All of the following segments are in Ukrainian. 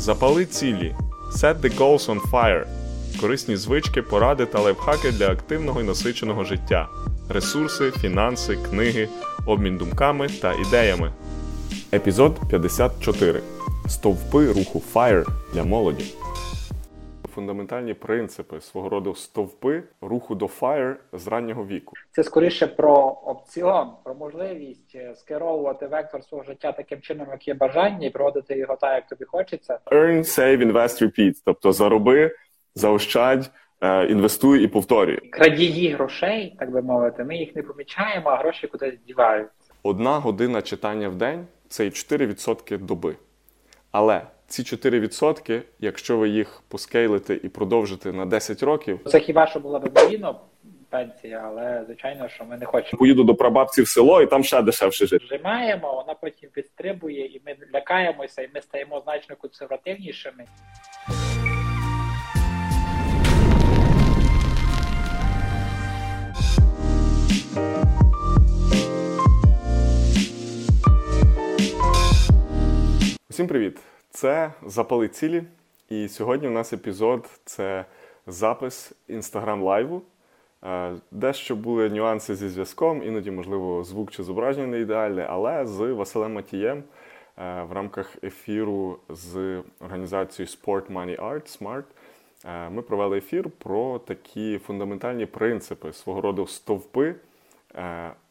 Запали цілі. Set the goals on fire. Корисні звички, поради та лайфхаки для активного і насиченого життя. Ресурси, фінанси, книги, обмін думками та ідеями. Епізод 54. Стовпи руху FIRE для молоді. Фундаментальні принципи свого роду стовпи руху до FIRE з раннього віку. Це скоріше про опціон, про можливість е, скеровувати вектор свого життя таким чином, як є бажання, і проводити його так, як тобі хочеться. Earn, save, invest, repeat. Тобто зароби, заощадь, е, інвестуй і повторюй. Крадії грошей, так би мовити, ми їх не помічаємо, а гроші кудись діваються. Одна година читання в день це і 4% доби. Але ці 4%, якщо ви їх поскейлите і продовжите на 10 років, Це хіба що була б мрійно пенсія, але звичайно, що ми не хочемо. поїду до прабабці в село і там ще дешевше жити. Вжимаємо, вона потім підстрибує, і ми лякаємося, і ми стаємо значно консервативнішими. Усім привіт! Це Запали цілі. І сьогодні у нас епізод це запис інстаграм лайву. Е, Дещо були нюанси зі зв'язком, іноді, можливо, звук чи зображення не ідеальне, але з Василем Матієм е, в рамках ефіру з організацією Sport Money Art Smart е, ми провели ефір про такі фундаментальні принципи свого роду стовпи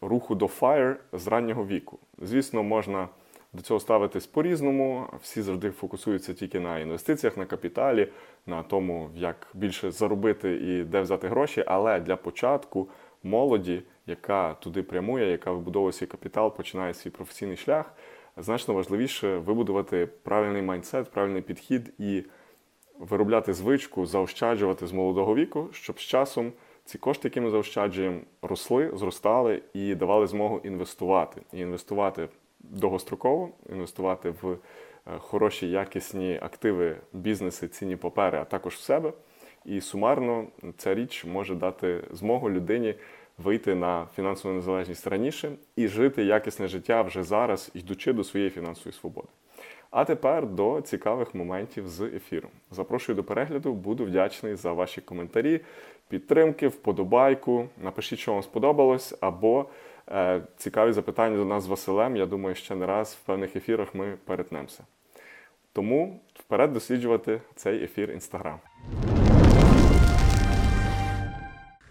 руху до FIRE з раннього віку. Звісно, можна до цього ставитись по-різному. Всі завжди фокусуються тільки на інвестиціях, на капіталі, на тому, як більше заробити і де взяти гроші. Але для початку молоді, яка туди прямує, яка вибудовує свій капітал, починає свій професійний шлях, значно важливіше вибудувати правильний майндсет, правильний підхід і виробляти звичку, заощаджувати з молодого віку, щоб з часом ці кошти, які ми заощаджуємо, росли, зростали і давали змогу інвестувати. І інвестувати довгостроково, інвестувати в е, хороші, якісні активи, бізнеси, цінні папери, а також в себе. І сумарно ця річ може дати змогу людині вийти на фінансову незалежність раніше і жити якісне життя вже зараз, йдучи до своєї фінансової свободи. А тепер до цікавих моментів з ефіру. Запрошую до перегляду, буду вдячний за ваші коментарі, підтримки, вподобайку. Напишіть, що вам сподобалось, або цікаві запитання до нас з Василем. Я думаю, ще не раз в певних ефірах ми перетнемося. Тому вперед досліджувати цей ефір Інстаграм.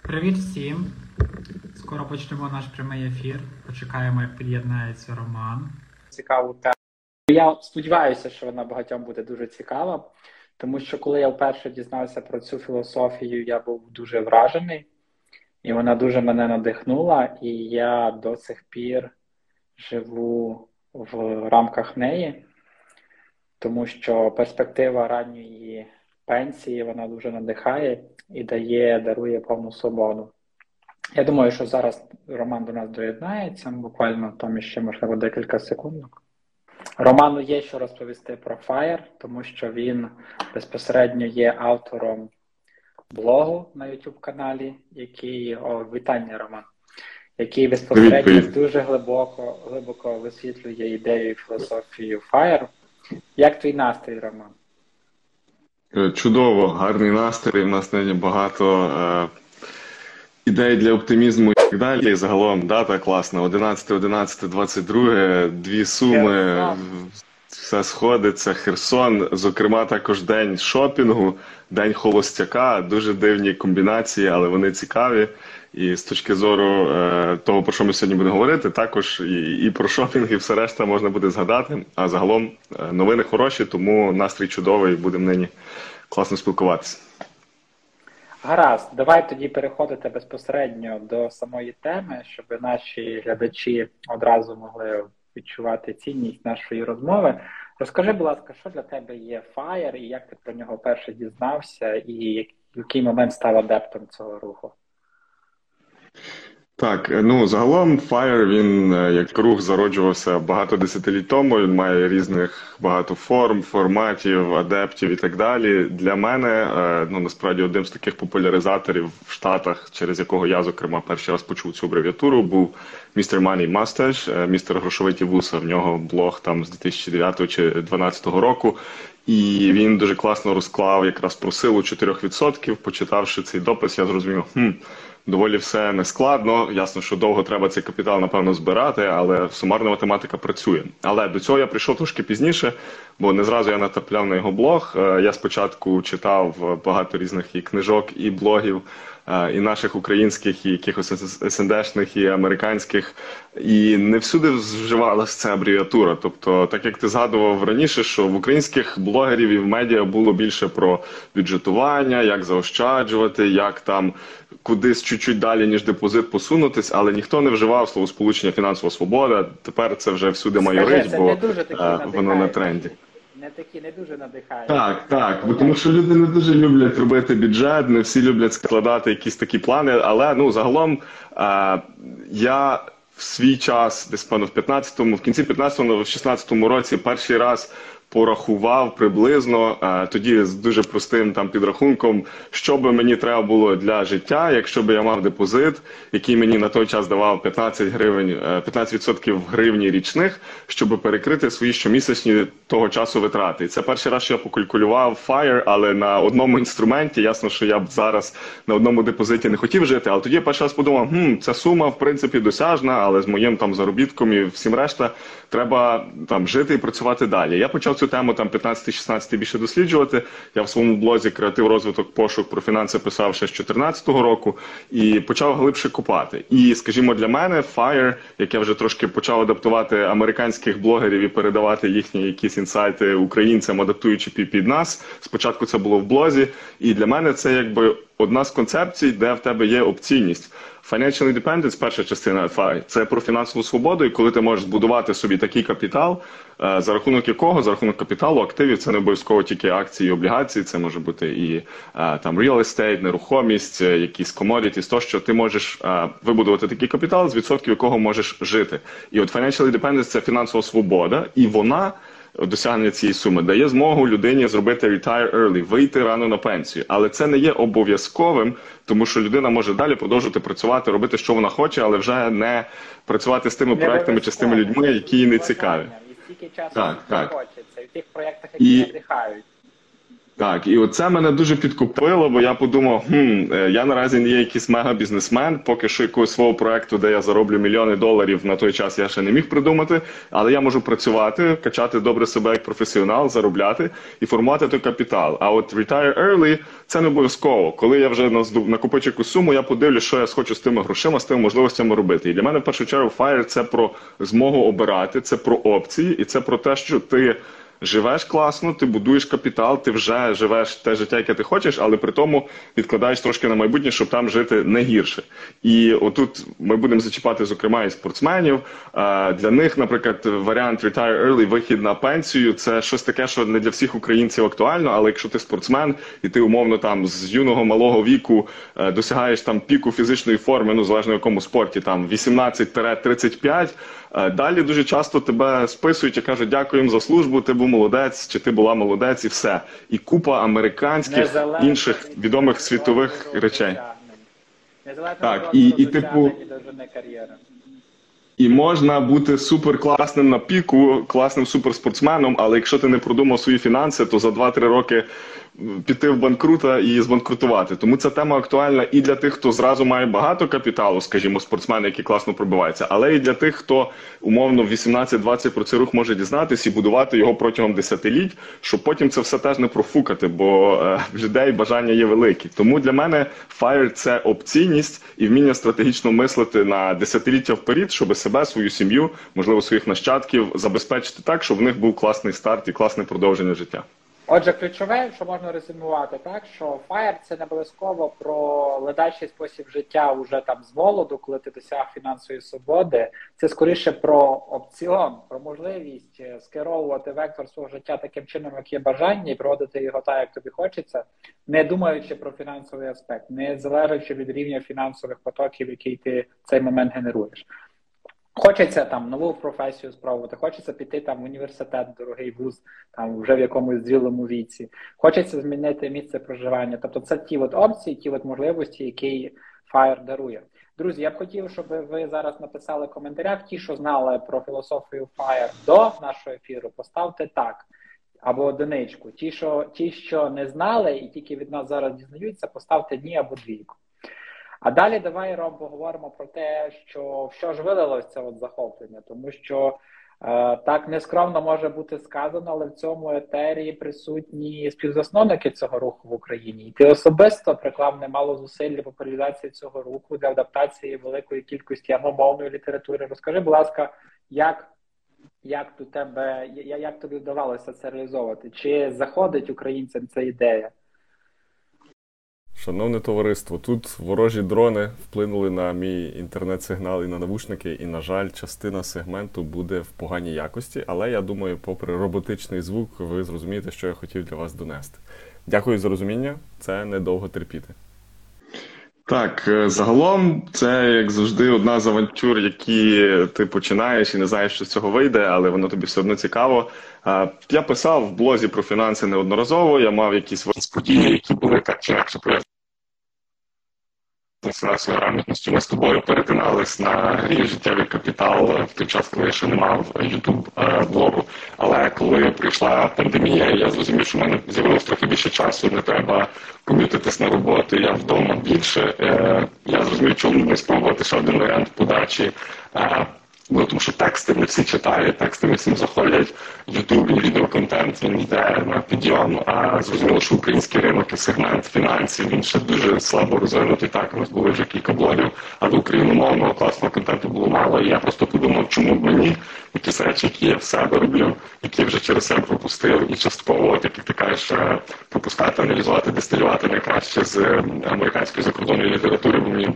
Привіт всім! Скоро почнемо наш прямий ефір. Почекаємо, як під'єднається Роман. Цікаву тему. Я сподіваюся, що вона багатьом буде дуже цікава, тому що коли я вперше дізнався про цю філософію, я був дуже вражений, і вона дуже мене надихнула, і я до сих пір живу в рамках неї, тому що перспектива ранньої пенсії вона дуже надихає і дає, дарує повну свободу. Я думаю, що зараз Роман до нас доєднається, буквально там ще, можливо, декілька секундок. Роману є що розповісти про Fire, тому що він безпосередньо є автором блогу на YouTube каналі, який о, вітання, Роман, який безпосередньо дуже глибоко, глибоко висвітлює ідею і філософію Fire. Як твій настрій, Роман? Е, Чудово, гарний настрій. У нас нині багато е, ідей для оптимізму і так далі. І загалом дата класна. 11, 11, 22, дві суми. Все сходиться. Херсон, зокрема, також день шопінгу, день холостяка. Дуже дивні комбінації, але вони цікаві. І з точки зору е, того, про що ми сьогодні будемо говорити, також і, і про шопінг, і все решта можна буде згадати. А загалом е, новини хороші, тому настрій чудовий, будемо нині класно спілкуватися. Гаразд, давай тоді переходити безпосередньо до самої теми, щоб наші глядачі одразу могли відчувати цінність нашої розмови. Розкажи, будь ласка, що для тебе є Fire і як ти про нього перше дізнався, і в який момент став адептом цього руху? Так, ну загалом Fire, він е, як рух зароджувався багато десятиліть тому. Він має різних багато форм, форматів, адептів і так далі. Для мене е, ну насправді одним з таких популяризаторів в Штатах, через якого я зокрема перший раз почув цю абревіатуру, був містер Money Mustache, е, містер Грошовиті Вуса. В нього блог там з 2009 чи 2012 року. І він дуже класно розклав якраз про силу 4%. Почитавши цей допис, я зрозумів, хм, доволі все нескладно. Ясно, що довго треба цей капітал, напевно, збирати, але сумарна математика працює. Але до цього я прийшов трошки пізніше, бо не зразу я натрапляв на його блог. Е, Я спочатку читав багато різних і книжок, і блогів. е, І наших українських, і якихось СНДшних, і американських, і не всюди вживалася ця абревіатура. Тобто, так як ти згадував раніше, що в українських блогерів і в медіа було більше про бюджетування, як заощаджувати, як там кудись чуть-чуть далі, ніж депозит посунутись, але ніхто не вживав словосполучення фінансова свобода. Тепер це вже всюди майорить, бо е, воно на тренді. Не такі, не дуже надихають. Так, так, бо тому що люди не дуже люблять робити бюджет, не всі люблять складати якісь такі плани. Але ну загалом е, я в свій час, десь певно, в 15-му, в кінці 15-му, в 16-му році перший раз порахував приблизно е, тоді з дуже простим там підрахунком, що би мені треба було для життя, якщо би я мав депозит, який мені на той час давав 15 гривень, е, 15% гривні річних, щоб перекрити свої щомісячні того часу витрати. Це перший раз, що я покалькулював FIRE, але на одному інструменті. Ясно, що я б зараз на одному депозиті не хотів жити. Але тоді я перший раз подумав, хм, ця сума в принципі досяжна, але з моїм там заробітком і всім решта треба там жити і працювати далі. Я почав цю тему там 15-16 більше досліджувати. Я в своєму блозі креатив розвиток пошук про фінанси писав ще з 2014 року і почав глибше копати. І скажімо, для мене FIRE, як я вже трошки почав адаптувати американських блогерів і передавати їхні якісь інсайти українцям, адаптуючи під нас. Спочатку це було в блозі, і для мене це якби одна з концепцій, де в тебе є опційність. Financial Independence, перша частина FI, це про фінансову свободу, і коли ти можеш збудувати собі такий капітал, е, за рахунок якого, за рахунок капіталу, активів, це не обов'язково тільки акції і облігації, це може бути і е, там real estate, нерухомість, е, якісь commodities, то що ти можеш вибудувати такий капітал, з відсотків якого можеш жити. І от Financial Independence – це фінансова свобода, і вона досягнення цієї суми дає змогу людині зробити retire early, вийти рано на пенсію. Але це не є обов'язковим, тому що людина може далі продовжувати працювати, робити, що вона хоче, але вже не працювати з тими Не проектами чи з тими людьми, які її не цікаві. І стільки часу Так, не так. хочеться, і в тих проєктах, які І- надихають. Так, і оце мене дуже підкупило, бо я подумав, хм, е, я наразі не є якийсь мега-бізнесмен, поки що якогось свого проекту, де я зароблю мільйони доларів на той час я ще не міг придумати, але я можу працювати, качати добре себе як професіонал, заробляти і формувати той капітал. А от retire early – це не обов'язково. Коли я вже накопичу якусь суму, я подивлюсь, що я схочу з тими грошима, з тими можливостями робити. І для мене в першу чергу FIRE – це про змогу обирати, це про опції, і це про те, що ти. Живеш класно, ти будуєш капітал, ти вже живеш те життя, яке ти хочеш, але при тому відкладаєш трошки на майбутнє, щоб там жити не гірше. І отут ми будемо зачіпати, зокрема, і спортсменів. Е, Для них, наприклад, варіант retire early, вихід на пенсію, це щось таке, що не для всіх українців актуально. Але якщо ти спортсмен і ти умовно там з юного малого віку е, досягаєш там піку фізичної форми, ну залежно в якому спорті, там 18-35, е, Далі дуже часто тебе списують і кажуть, дякуємо за службу, ти був молодець, чи ти була молодець, і все. І купа американських Незалежно інших відомих світових речей. Так, і- і, типу, і можна бути суперкласним на піку, класним суперспортсменом, але якщо ти не продумав свої фінанси, то за 2-3 роки піти в банкрута і збанкрутувати. Тому ця тема актуальна і для тих, хто зразу має багато капіталу, скажімо, спортсмени, які класно пробиваються, але і для тих, хто умовно в 18-20 про цей рух може дізнатись і будувати його протягом десятиліть, щоб потім це все теж не профукати, бо е, в людей бажання є великі. Тому для мене FIRE – це опційність і вміння стратегічно мислити на десятиліття вперед, щоб себе, свою сім'ю, можливо, своїх нащадків забезпечити так, щоб в них був класний старт і класне продовження життя. Отже, ключове, що можна резюмувати, так що FIRE – це не обов'язково про ледачий спосіб життя уже там з молоду, коли ти досяг фінансової свободи. Це скоріше про опціон, про можливість е, скеровувати вектор свого життя таким чином, як є бажання, і проводити його так, як тобі хочеться, не думаючи про фінансовий аспект, не залежачи від рівня фінансових потоків, який ти в цей момент генеруєш. Хочеться там нову професію спробувати, хочеться піти там в університет, дорогий вуз, там вже в якомусь зрілому віці. Хочеться змінити місце проживання. Тобто, це ті от опції, ті от можливості, які Fire дарує. Друзі, я б хотів, щоб ви зараз написали в коментарях ті, що знали про філософію Fire до нашого ефіру, поставте так. Або одиничку. Ті, що ті, що не знали, і тільки від нас зараз дізнаються, поставте ні або двійку. А далі давай Ром, поговоримо про те, що що ж вилилось це от захоплення, тому що е, так нескромно може бути сказано, але в цьому етері присутні співзасновники цього руху в Україні. І ти особисто приклав немало зусиль для популяризації цього руху для адаптації великої кількості англомовної літератури. Розкажи, будь ласка, як як тебе як тобі вдавалося це реалізовувати? Чи заходить українцям ця ідея? Шановне товариство, тут ворожі дрони вплинули на мій інтернет-сигнал і на навушники, і, на жаль, частина сегменту буде в поганій якості, але я думаю, попри роботичний звук, ви зрозумієте, що я хотів для вас донести. Дякую за розуміння, це недовго терпіти. Так, е, загалом, це як завжди одна з авантюр, які ти починаєш і не знаєш, що з цього вийде, але воно тобі все одно цікаво. Я писав в блозі про фінанси неодноразово. Я мав якісь події, які були так чи інакше пов'язані фінансової грамотністю. Ми з тобою перетинались на грі життєвий капітал в той час, коли я ще не мав ютуб блогу. Але коли прийшла пандемія, я зрозумів, що в мене з'явилось трохи більше часу, не треба помітитись на роботу. Я вдома більше. Е, я зрозумів, чому не спробувати ще один варіант подачі. Ну, тому що тексти не всі читають, тексти не всім заходять. Ютуб і відеоконтент він йде на підйом, а зрозуміло, що український ринок і сегмент фінансів він ще дуже слабо розвинутий. Так, у нас були вже кілька блогів, а до україномовного класного контенту було мало. І я просто подумав, чому б мені якісь речі, які я в себе роблю, які вже через себе пропустив, і частково, от, як ти кажеш, е, пропускати, аналізувати, дистилювати найкраще з е, американської закордонної літератури, бо мені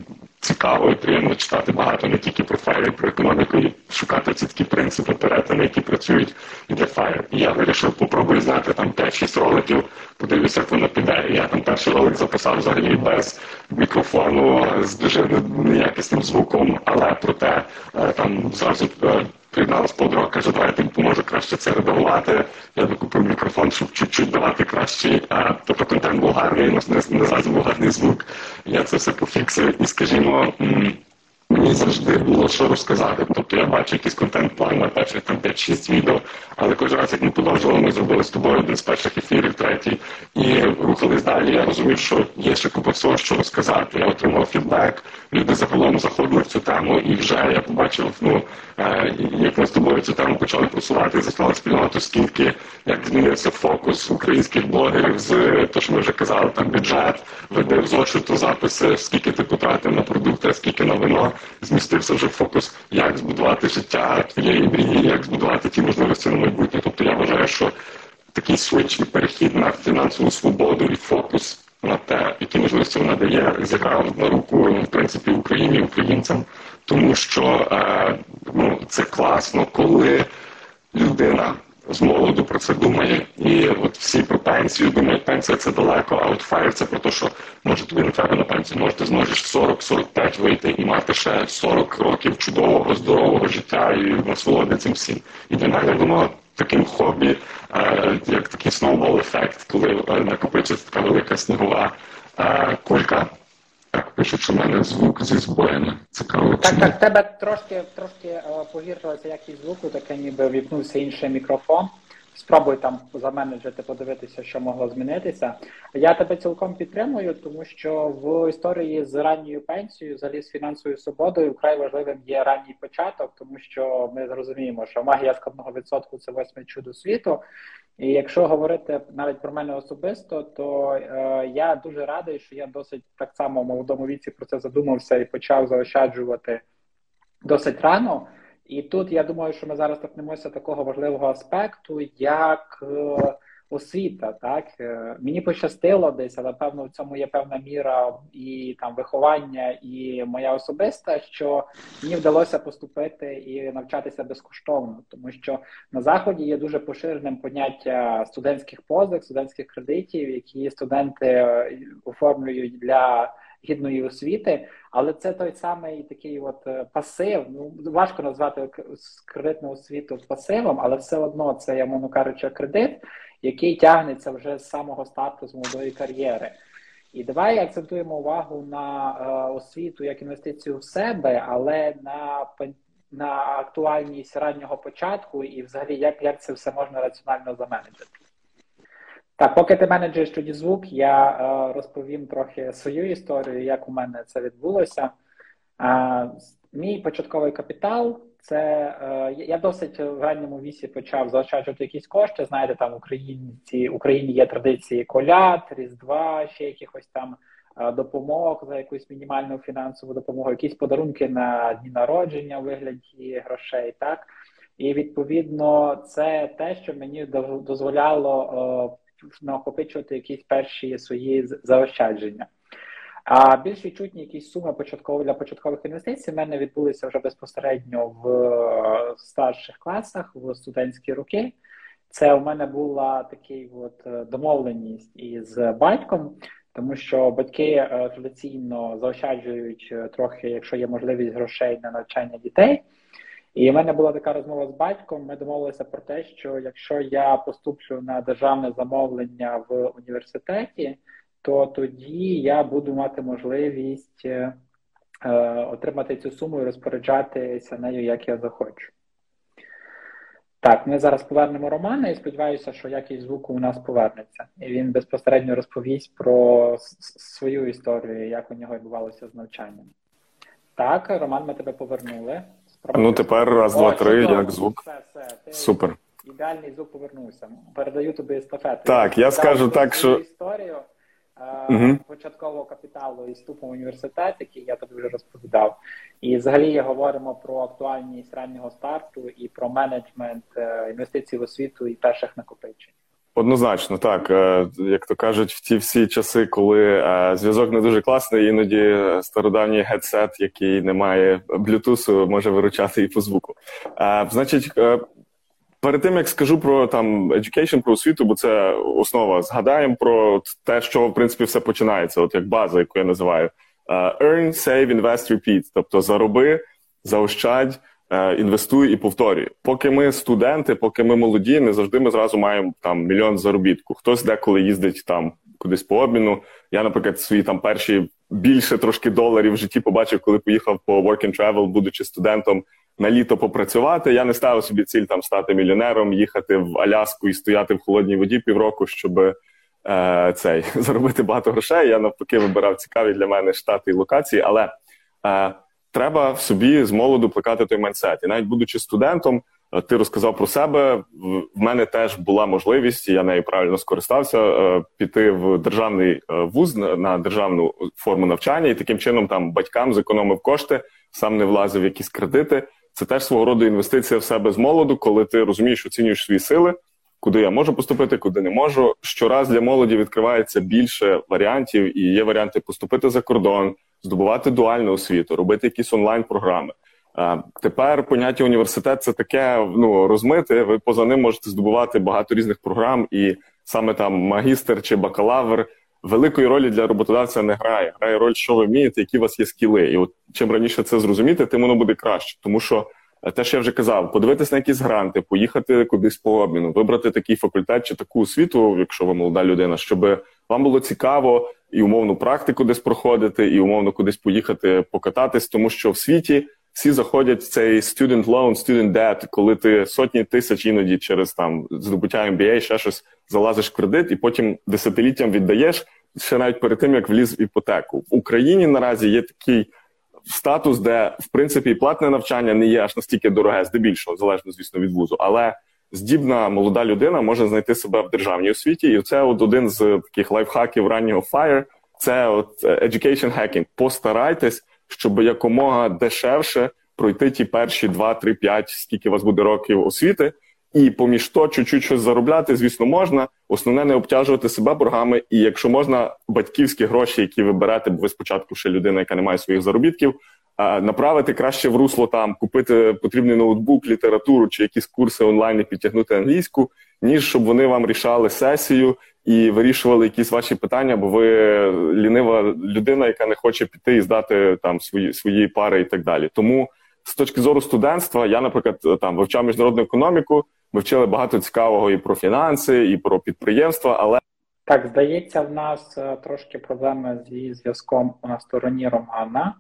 цікаво і приємно читати багато не тільки про фаєр, про економіку, і шукати ці такі принципи перетини, які працюють і для фаєр. І я вирішив попробую знати там 5-6 роликів, подивлюся, як воно піде. Я там перший ролик записав взагалі без мікрофону, з дуже неякісним звуком, але проте е, там зразу е, приєдналась подруга, каже, давай я тобі краще це редагувати. Я докупив мікрофон, щоб чуть-чуть давати кращий. А, тобто контент був гарний, не, не завжди був гарний звук. Я це все пофіксив і, скажімо, мені завжди було що розказати. Тобто я бачу якийсь контент-план на перших там 5-6 відео, але кожен раз, як ми продовжували, ми зробили з тобою один з перших ефірів, третій, і рухались далі. Я розумів, що є ще купа всього, що розказати. Я отримав фідбек, люди загалом заходили в цю тему, і вже я побачив, ну е, як ми з тобою цю тему почали просувати, заснали спільноту, скільки як змінився фокус українських блогерів з те, що ми вже казали, там бюджет, веде в зошиту записи, скільки ти потратив на продукти, скільки на вино змістився вже фокус, як збудувати життя твоєї мрії, як збудувати ті можливості на майбутнє. Тобто я вважаю, що такий швидший перехід на фінансову свободу і фокус на те, які можливості вона дає, зіграв на руку в принципі Україні, українцям, тому що е, ну, це класно, коли людина з молоду про це думає. І от всі про пенсію думають, пенсія це далеко, а от фаєр це про те, що може тобі не треба на пенсію, може ти зможеш 40-45 вийти і мати ще 40 років чудового, здорового життя і насолоди цим всім. І для мене воно таким хобі, е, як такий сноубол ефект, коли е, накопичується така велика снігова е, кулька. Так, пишуть, мене звук зі збоями. Цікаво. Так, так, в тебе трошки трошки е, погіршилася якість звуку, таке ніби віпнувся інший мікрофон. Спробуй там заменеджити, подивитися, що могло змінитися. Я тебе цілком підтримую, тому що в історії з ранньою пенсією, взагалі з фінансовою свободою, вкрай важливим є ранній початок, тому що ми зрозуміємо, що магія складного відсотку це восьме чудо світу. І якщо говорити навіть про мене особисто, то е, я дуже радий, що я досить так само в молодому віці про це задумався і почав заощаджувати досить рано. І тут я думаю, що ми зараз торкнемося такого важливого аспекту, як е, освіта. Так е, мені пощастило десь, але певно в цьому є певна міра і там виховання, і моя особиста, що мені вдалося поступити і навчатися безкоштовно, тому що на заході є дуже поширеним поняття студентських позик, студентських кредитів, які студенти е, оформлюють для гідної освіти, але це той самий такий от е, пасив. Ну важко назвати кредитну освіту пасивом, але все одно це я кажучи, кредит, який тягнеться вже з самого старту з молодої кар'єри. І давай акцентуємо увагу на е, освіту як інвестицію в себе, але на на актуальність раннього початку, і взагалі як як це все можна раціонально заменеджити. Так, поки ти менеджуєш тоді звук, я е, розповім трохи свою історію, як у мене це відбулося. Е, мій початковий капітал це е, я досить в ранньому вісі почав заощаджувати якісь кошти. Знаєте, там в Україні є традиції колят, різдва, ще якихось там е, допомог за якусь мінімальну фінансову допомогу, якісь подарунки на дні народження у вигляді грошей. Так і відповідно це те, що мені дозволяло. Е, накопичувати якісь перші свої заощадження. А більш відчутні якісь суми початкові для початкових інвестицій в мене відбулися вже безпосередньо в старших класах в студентські роки. Це у мене була такий от е, домовленість із батьком, тому що батьки е, традиційно заощаджують е, трохи, якщо є можливість грошей на навчання дітей. І в мене була така розмова з батьком. Ми домовилися про те, що якщо я поступлю на державне замовлення в університеті, то тоді я буду мати можливість е, отримати цю суму і розпоряджатися нею, як я захочу. Так, ми зараз повернемо Романа і сподіваюся, що якість звуку у нас повернеться. І він безпосередньо розповість про свою історію, як у нього відбувалося з навчанням. Так, Роман, ми тебе повернули. Ну тепер раз, два, три, як звук. Все, все. Ти Супер. Ідеальний звук повернувся. Передаю тобі естафету. Так, я, я скажу так, що історію угу. початкового капіталу і вступу в університет, який я тобі вже розповідав. І взагалі говоримо про актуальність раннього старту і про менеджмент е, інвестицій в освіту і перших накопичень. Однозначно, так е, як то кажуть, в ті всі часи, коли зв'язок не дуже класний, іноді стародавній гедсет, який не має блютусу, може виручати і по звуку. Значить, перед тим як скажу про там education, про освіту, бо це основа. Згадаємо про те, що в принципі все починається, от як база, яку я називаю earn, save, invest, repeat. тобто зароби, заощадь. Е, інвестує і повторює. Поки ми студенти, поки ми молоді, не завжди ми зразу маємо там мільйон заробітку. Хтось деколи їздить там кудись по обміну. Я, наприклад, свої там перші більше трошки доларів в житті побачив, коли поїхав по work and travel, будучи студентом. На літо попрацювати. Я не ставив собі ціль там стати мільйонером, їхати в Аляску і стояти в холодній воді півроку, щоб е, цей заробити багато грошей. Я навпаки вибирав цікаві для мене штати і локації. Але е, треба в собі з молоду плекати той майндсет. І навіть будучи студентом, е, ти розказав про себе. В мене теж була можливість, я нею правильно скористався, е, піти в державний е, вуз на державну форму навчання, і таким чином там батькам зекономив кошти, сам не влазив в якісь кредити. Це теж свого роду інвестиція в себе з молоду, коли ти розумієш, оцінюєш свої сили. Куди я можу поступити, куди не можу. Щораз для молоді відкривається більше варіантів, і є варіанти поступити за кордон, здобувати дуальну освіту, робити якісь онлайн-програми. Тепер поняття університет це таке ну розмите. Ви поза ним можете здобувати багато різних програм, і саме там магістр чи бакалавр великої ролі для роботодавця не грає. Грає роль, що ви вмієте, які у вас є скіли. І от чим раніше це зрозуміти, тим воно буде краще, тому що. Е, те, що я вже казав, подивитись на якісь гранти, поїхати кудись по обміну, вибрати такий факультет чи таку освіту, якщо ви молода людина, щоб вам було цікаво і умовну практику десь проходити, і умовно кудись поїхати покататись, тому що в світі всі заходять в цей student loan, student debt, коли ти сотні тисяч іноді через там здобуття MBA, ще щось залазиш в кредит, і потім десятиліттям віддаєш ще навіть перед тим як вліз в іпотеку в Україні. Наразі є такий. Статус, де в принципі платне навчання не є аж настільки дороге, здебільшого залежно, звісно, від вузу, але здібна молода людина може знайти себе в державній освіті, і це от один з таких лайфхаків раннього FIRE – це от е, education hacking. Постарайтесь, щоб якомога дешевше пройти ті перші 2, 3, 5, скільки у вас буде років освіти, і поміж то чуть-чуть щось заробляти, звісно, можна. Основне не обтяжувати себе боргами. І якщо можна, батьківські гроші, які ви берете, бо ви спочатку ще людина, яка не має своїх заробітків, направити краще в русло там, купити потрібний ноутбук, літературу чи якісь курси онлайн і підтягнути англійську, ніж щоб вони вам рішали сесію і вирішували якісь ваші питання, бо ви лінива людина, яка не хоче піти і здати там свої свої пари і так далі. Тому з точки зору студентства, я, наприклад, там вивчав міжнародну економіку. Ми вчили багато цікавого і про фінанси, і про підприємства. Але так здається, в нас е, трошки проблеми зі зв'язком на стороні Романа,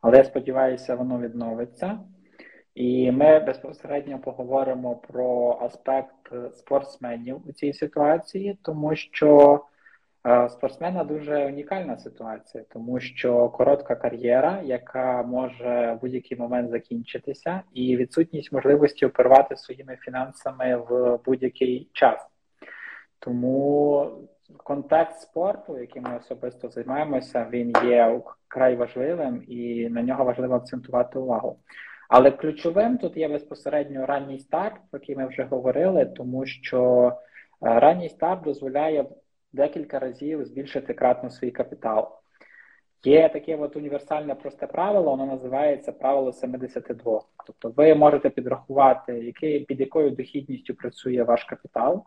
але я сподіваюся, воно відновиться. І ми безпосередньо поговоримо про аспект спортсменів у цій ситуації, тому що е, спортсмена дуже унікальна ситуація, тому що коротка кар'єра, яка може в будь-який момент закінчитися, і відсутність можливості оперувати своїми фінансами в будь-який час. Тому контекст спорту, яким ми особисто займаємося, він є вкрай важливим і на нього важливо акцентувати увагу. Але ключовим тут є безпосередньо ранній старт, про який ми вже говорили, тому що е, ранній старт дозволяє декілька разів збільшити кратно свій капітал. Є таке от універсальне просте правило, воно називається правило 72. Тобто ви можете підрахувати, який, під якою дохідністю працює ваш капітал,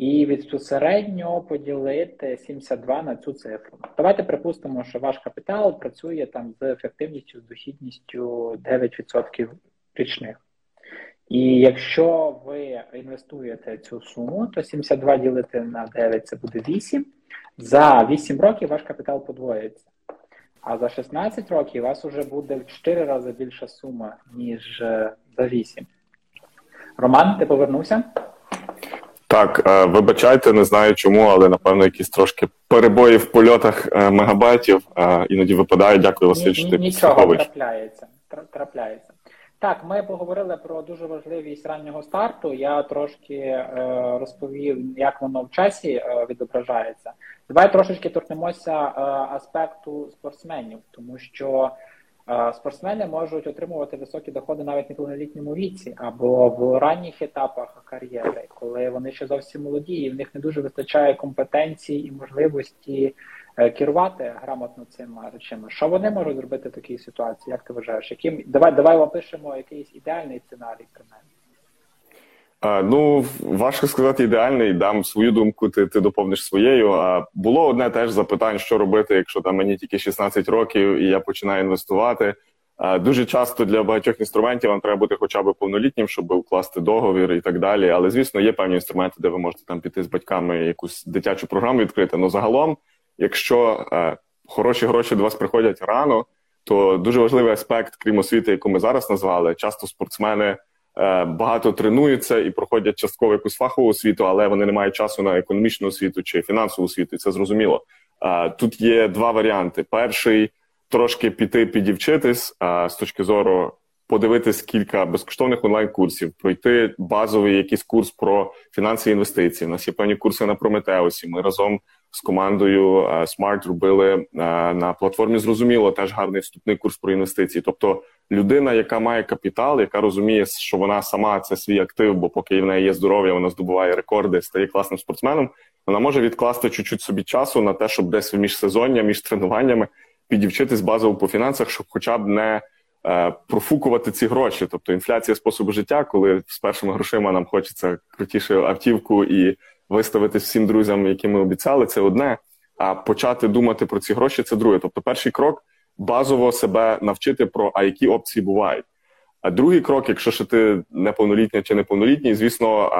і безпосередньо поділити 72 на цю цифру. Давайте припустимо, що ваш капітал працює там з ефективністю, з дохідністю 9% річних. І якщо ви інвестуєте цю суму, то 72 ділити на 9 це буде 8. За 8 років ваш капітал подвоїться. А за 16 років у вас вже буде в 4 рази більша сума, ніж е, за 8. Роман, ти повернувся? Так, е, вибачайте, не знаю чому, але напевно якісь трошки перебої в польотах е, мегабайтів е, іноді випадають. Дякую, Василь, що ти Нічого трапляється. трапляється. Так, ми поговорили про дуже важливість раннього старту. Я трошки е, розповів, як воно в часі е, відображається. Давай трошечки торкнемося е, аспекту спортсменів, тому що Спортсмени можуть отримувати високі доходи навіть не повнолітньому віці або в ранніх етапах кар'єри, коли вони ще зовсім молоді, і в них не дуже вистачає компетенції і можливості е, керувати грамотно цими речами. Що вони можуть зробити в такій ситуації? Як ти вважаєш? Яким давай давай опишемо якийсь ідеальний сценарій принаймні. Ну, важко сказати ідеальний, дам свою думку, ти ти доповниш своєю. А було одне теж запитання, що робити, якщо там мені тільки 16 років і я починаю інвестувати. Дуже часто для багатьох інструментів вам треба бути хоча б повнолітнім, щоб укласти договір і так далі. Але звісно, є певні інструменти, де ви можете там піти з батьками якусь дитячу програму відкрити. Ну загалом, якщо хороші гроші до вас приходять рано, то дуже важливий аспект, крім освіти, яку ми зараз назвали, часто спортсмени. Е, багато тренуються і проходять частково якусь фахову освіту, але вони не мають часу на економічну освіту чи фінансову освіту. Це зрозуміло. Е, тут є два варіанти: перший трошки піти підівчитись з точки зору. Подивитись кілька безкоштовних онлайн-курсів, пройти базовий якийсь курс про фінанси і інвестиції. У нас є певні курси на Прометеусі. Ми разом з командою Smart робили на платформі. Зрозуміло, теж гарний вступний курс про інвестиції. Тобто людина, яка має капітал, яка розуміє, що вона сама це свій актив, бо поки в неї є здоров'я, вона здобуває рекорди, стає класним спортсменом. Вона може відкласти чуть-чуть собі часу на те, щоб десь між сезоння, між тренуваннями підівчитись базово по фінансах, щоб хоча б не е, профукувати ці гроші. Тобто інфляція способу життя, коли з першими грошима нам хочеться крутішу автівку і виставити всім друзям, які ми обіцяли, це одне. А почати думати про ці гроші це друге. Тобто, перший крок базово себе навчити про а які опції бувають. А другий крок, якщо ще ти неповнолітня чи неповнолітній, звісно,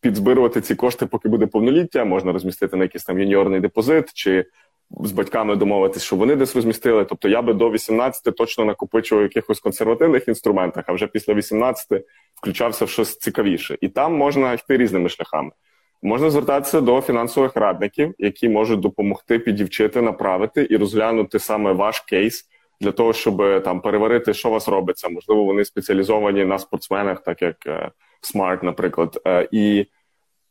підзбирувати ці кошти, поки буде повноліття, можна розмістити на якийсь там юніорний депозит, чи з батьками домовитись, що вони десь розмістили. Тобто я би до 18 точно накопичував якихось консервативних інструментах, а вже після 18 включався в щось цікавіше. І там можна йти різними шляхами. Можна звертатися до фінансових радників, які можуть допомогти підівчити, направити і розглянути саме ваш кейс для того, щоб там переварити, що вас робиться. Можливо, вони спеціалізовані на спортсменах, так як е, Smart, наприклад, е, і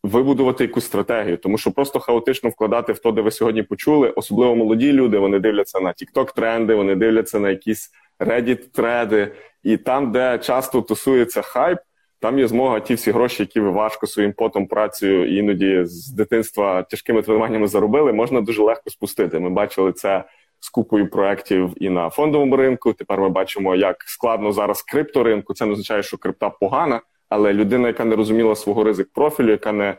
вибудувати якусь стратегію, тому що просто хаотично вкладати в то, де ви сьогодні почули, особливо молоді люди. Вони дивляться на TikTok тренди, вони дивляться на якісь Reddit треди, і там, де часто тусується хайп там є змога ті всі гроші, які ви важко своїм потом працею іноді з дитинства тяжкими тренуваннями заробили, можна дуже легко спустити. Ми бачили це з купою проєктів і на фондовому ринку. Тепер ми бачимо, як складно зараз крипторинку. Це не означає, що крипта погана, але людина, яка не розуміла свого ризик профілю, яка не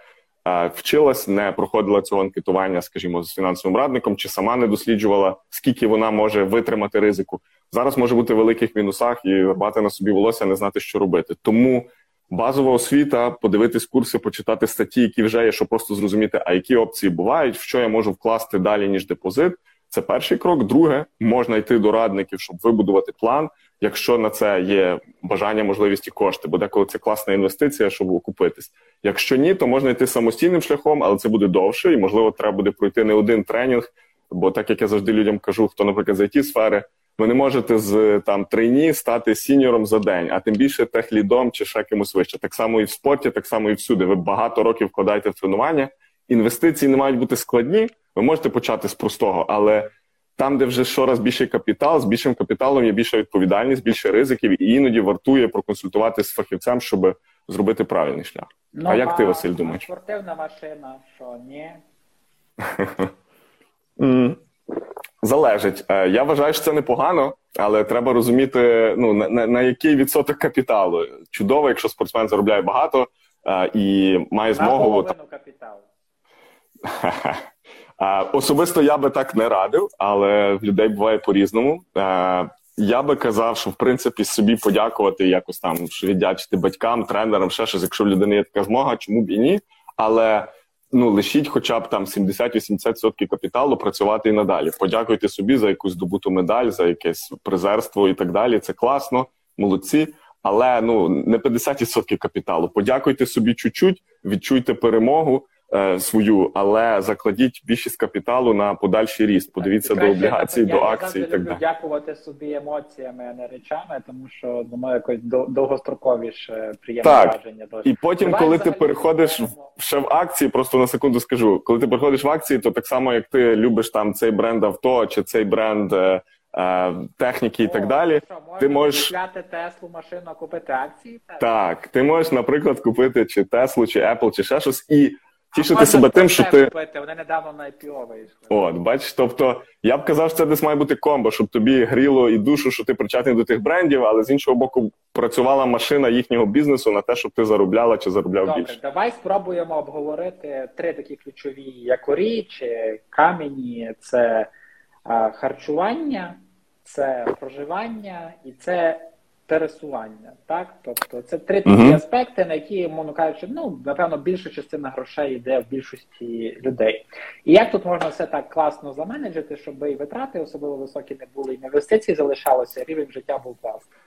е, вчилась, не проходила цього анкетування, скажімо, з фінансовим радником, чи сама не досліджувала, скільки вона може витримати ризику. Зараз може бути в великих мінусах і рвати на собі волосся, не знати, що робити. Тому базова освіта, подивитись курси, почитати статті, які вже є, щоб просто зрозуміти, а які опції бувають, в що я можу вкласти далі ніж депозит. Це перший крок. Друге, можна йти до радників, щоб вибудувати план, якщо на це є бажання, можливість і кошти, бо деколи це класна інвестиція, щоб окупитись. Якщо ні, то можна йти самостійним шляхом, але це буде довше, і можливо, треба буде пройти не один тренінг. Бо так як я завжди людям кажу, хто, наприклад, з it сфери, ви не можете з там трейні стати сіньором за день, а тим більше техлідом чи ще кимось вище. Так само і в спорті, так само і всюди. Ви багато років вкладаєте в тренування. Інвестиції не мають бути складні. Ви можете почати з простого, але там, де вже щораз більший капітал, з більшим капіталом є більша відповідальність, більше ризиків, і іноді вартує проконсультувати з фахівцем, щоб зробити правильний шлях. Ну, а як ти, Василь, думаєш? Спортивна машина, що ні? Залежить. Е, я вважаю, що це непогано, але треба розуміти, ну на, на, на який відсоток капіталу. Чудово, якщо спортсмен заробляє багато е, і має змогу. На капіталу. Особисто я би так не радив, але в людей буває по-різному. Я би казав, що в принципі собі подякувати, якось там що віддячити батькам, тренерам, ще щось, якщо в людини є така змога, чому б і ні. Але ну лишіть, хоча б там 70-80% капіталу працювати і надалі. Подякуйте собі за якусь добуту медаль, за якесь призерство і так далі. Це класно, молодці. Але ну не 50% капіталу. Подякуйте собі чуть-чуть, відчуйте перемогу. Е, свою, але закладіть більшість капіталу на подальший ріст. Подивіться до облігацій, до акцій. і так далі. дякувати собі емоціями, а не речами, тому що думаю, якось довгостроковіше приємне так. враження. І потім, Давай коли ти переходиш в ще в акції, просто на секунду скажу, коли ти переходиш в акції, то так само як ти любиш там цей бренд авто чи цей бренд. Е, е техніки і так далі. Що, ти можеш купляти Теслу машину, купити акції? Так, ти можеш, наприклад, купити чи Теслу, чи Apple, чи ще щось, і тішити себе тим, що ти. Купити. Вони недавно на IPO вийшли. От, бачиш, тобто я б казав, що це десь має бути комбо, щоб тобі гріло і душу, що ти причетний до тих брендів, але з іншого боку, працювала машина їхнього бізнесу на те, щоб ти заробляла чи заробляв Добре, більше. Давай спробуємо обговорити три такі ключові якорі чи камені: це а, харчування, це проживання і це пересування. Так, тобто це три такі uh-huh. аспекти, на які, мовно кажучи, ну напевно, більша частина грошей йде в більшості людей. І як тут можна все так класно заменеджити, щоб і витрати особливо високі не були, і інвестиції залишалося, рівень життя був класний.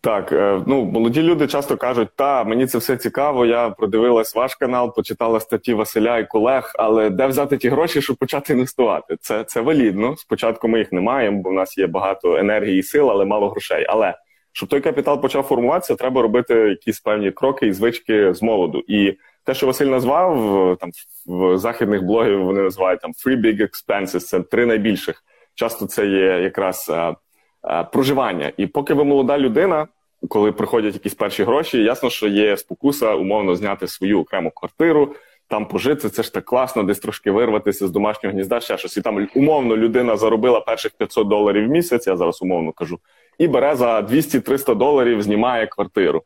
Так, е, ну молоді люди часто кажуть, та мені це все цікаво. Я продивилась ваш канал, почитала статті Василя і колег. Але де взяти ті гроші, щоб почати інвестувати? Це це валідно. Спочатку ми їх не маємо, бо в нас є багато енергії і сил, але мало грошей. Але щоб той капітал почав формуватися, треба робити якісь певні кроки і звички з молоду. І те, що Василь назвав там в західних блогів, вони називають там «three big expenses», Це три найбільших. Часто це є якраз а, а, проживання. І поки ви молода людина, коли приходять якісь перші гроші, ясно, що є спокуса умовно зняти свою окрему квартиру. Там пожити, це ж так класно, десь трошки вирватися з домашнього гнізда, ще щось. І там умовно людина заробила перших 500 доларів в місяць, я зараз умовно кажу і бере за 200-300 доларів, знімає квартиру.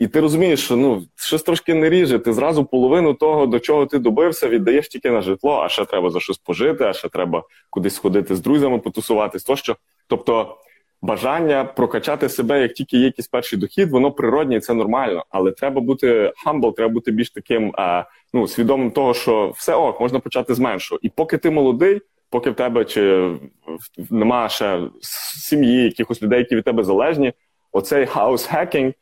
І ти розумієш, що ну щось трошки не ріже. Ти зразу половину того, до чого ти добився, віддаєш тільки на житло, а ще треба за щось пожити, а ще треба кудись ходити з друзями, потусуватись. Тощо, тобто, бажання прокачати себе, як тільки є якийсь перший дохід, воно природнє, і це нормально. Але треба бути humble, треба бути більш таким, а, ну свідомим того, що все ок, можна почати з меншого. І поки ти молодий поки в тебе чи нема ще сім'ї, якихось людей, які від тебе залежні, оцей house hacking,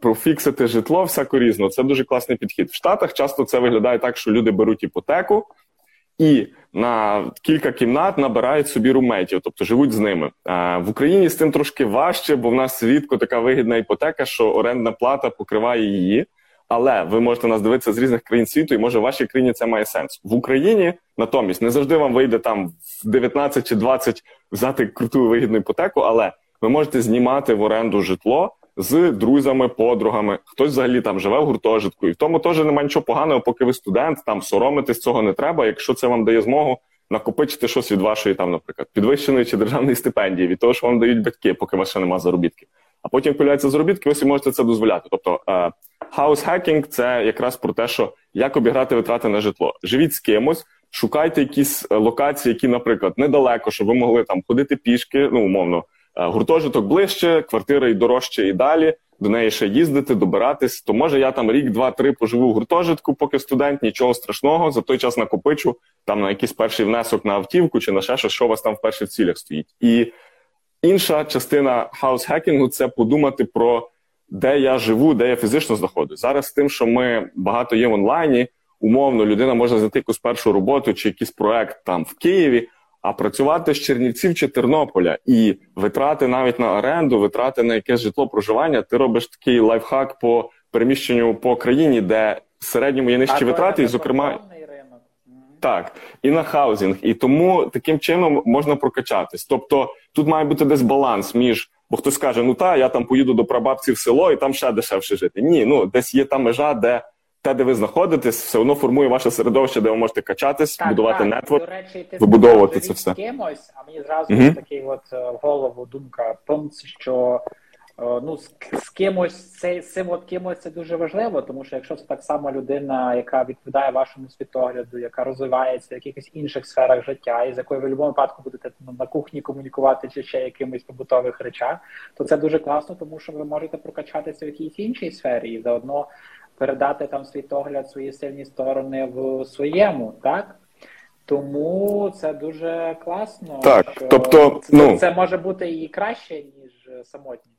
профіксити житло всяко різно. Це дуже класний підхід. В Штатах часто це виглядає так, що люди беруть іпотеку і на кілька кімнат набирають собі румейтів, тобто живуть з ними. В Україні з цим трошки важче, бо в нас рідко така вигідна іпотека, що орендна плата покриває її. Але ви можете нас дивитися з різних країн світу, і може в вашій країні це має сенс в Україні. Натомість не завжди вам вийде там в 19 чи 20 взяти круту вигідну іпотеку, але ви можете знімати в оренду житло з друзями, подругами, хтось взагалі там живе в гуртожитку, і в тому теж немає нічого поганого, поки ви студент, там соромитись цього не треба. Якщо це вам дає змогу накопичити щось від вашої, там, наприклад, підвищеної чи державної стипендії, від того, що вам дають батьки, поки у вас ще немає заробітки. А потім появляються заробітки, ви собі можете це дозволяти. Тобто house hacking – це якраз про те, що як обіграти витрати на житло. Живіть з кимось, шукайте якісь е, локації, які, наприклад, недалеко, щоб ви могли там ходити пішки, ну умовно. Е, гуртожиток ближче, квартира і дорожче і далі. До неї ще їздити, добиратись. То може я там рік, два-три поживу в гуртожитку, поки студент, нічого страшного. За той час накопичу там на якийсь перший внесок на автівку чи на ще щось, що у вас там в перших цілях стоїть. І інша частина house hacking у – це подумати про де я живу, де я фізично знаходжусь. Зараз тим, що ми багато є в онлайні, умовно людина може знайти якусь першу роботу чи якийсь проект там в Києві а працювати з Чернівців чи Тернополя і витрати навіть на оренду, витрати на якесь житло проживання. Ти робиш такий лайфхак по переміщенню по країні, де в середньому є нижчі витрати, і зокрема. Так, і на housing, і тому таким чином можна прокачатись. Тобто тут має бути десь баланс між, бо хтось каже, ну та я там поїду до прабабці в село і там ще дешевше жити. Ні, ну десь є та межа, де те, де ви знаходитесь, все одно формує ваше середовище, де ви можете качатись, так, будувати так. нетворк, До речі, ти вибудовувати це все. кимось, а мені зразу mm-hmm. такий от е, в голову думка що ну з, з кимось цей цим от кимось це дуже важливо, тому що якщо це так само людина, яка відповідає вашому світогляду, яка розвивається в якихось інших сферах життя, і з якою ви в будь-якому випадку будете ну, на кухні комунікувати чи ще якимись побутових речах, то це дуже класно, тому що ви можете прокачатися в якійсь іншій сфері і заодно передати там свій погляд, свої сильні сторони в своєму, так? Тому це дуже класно. Так, що тобто, це, ну, це може бути і краще, ніж самотні.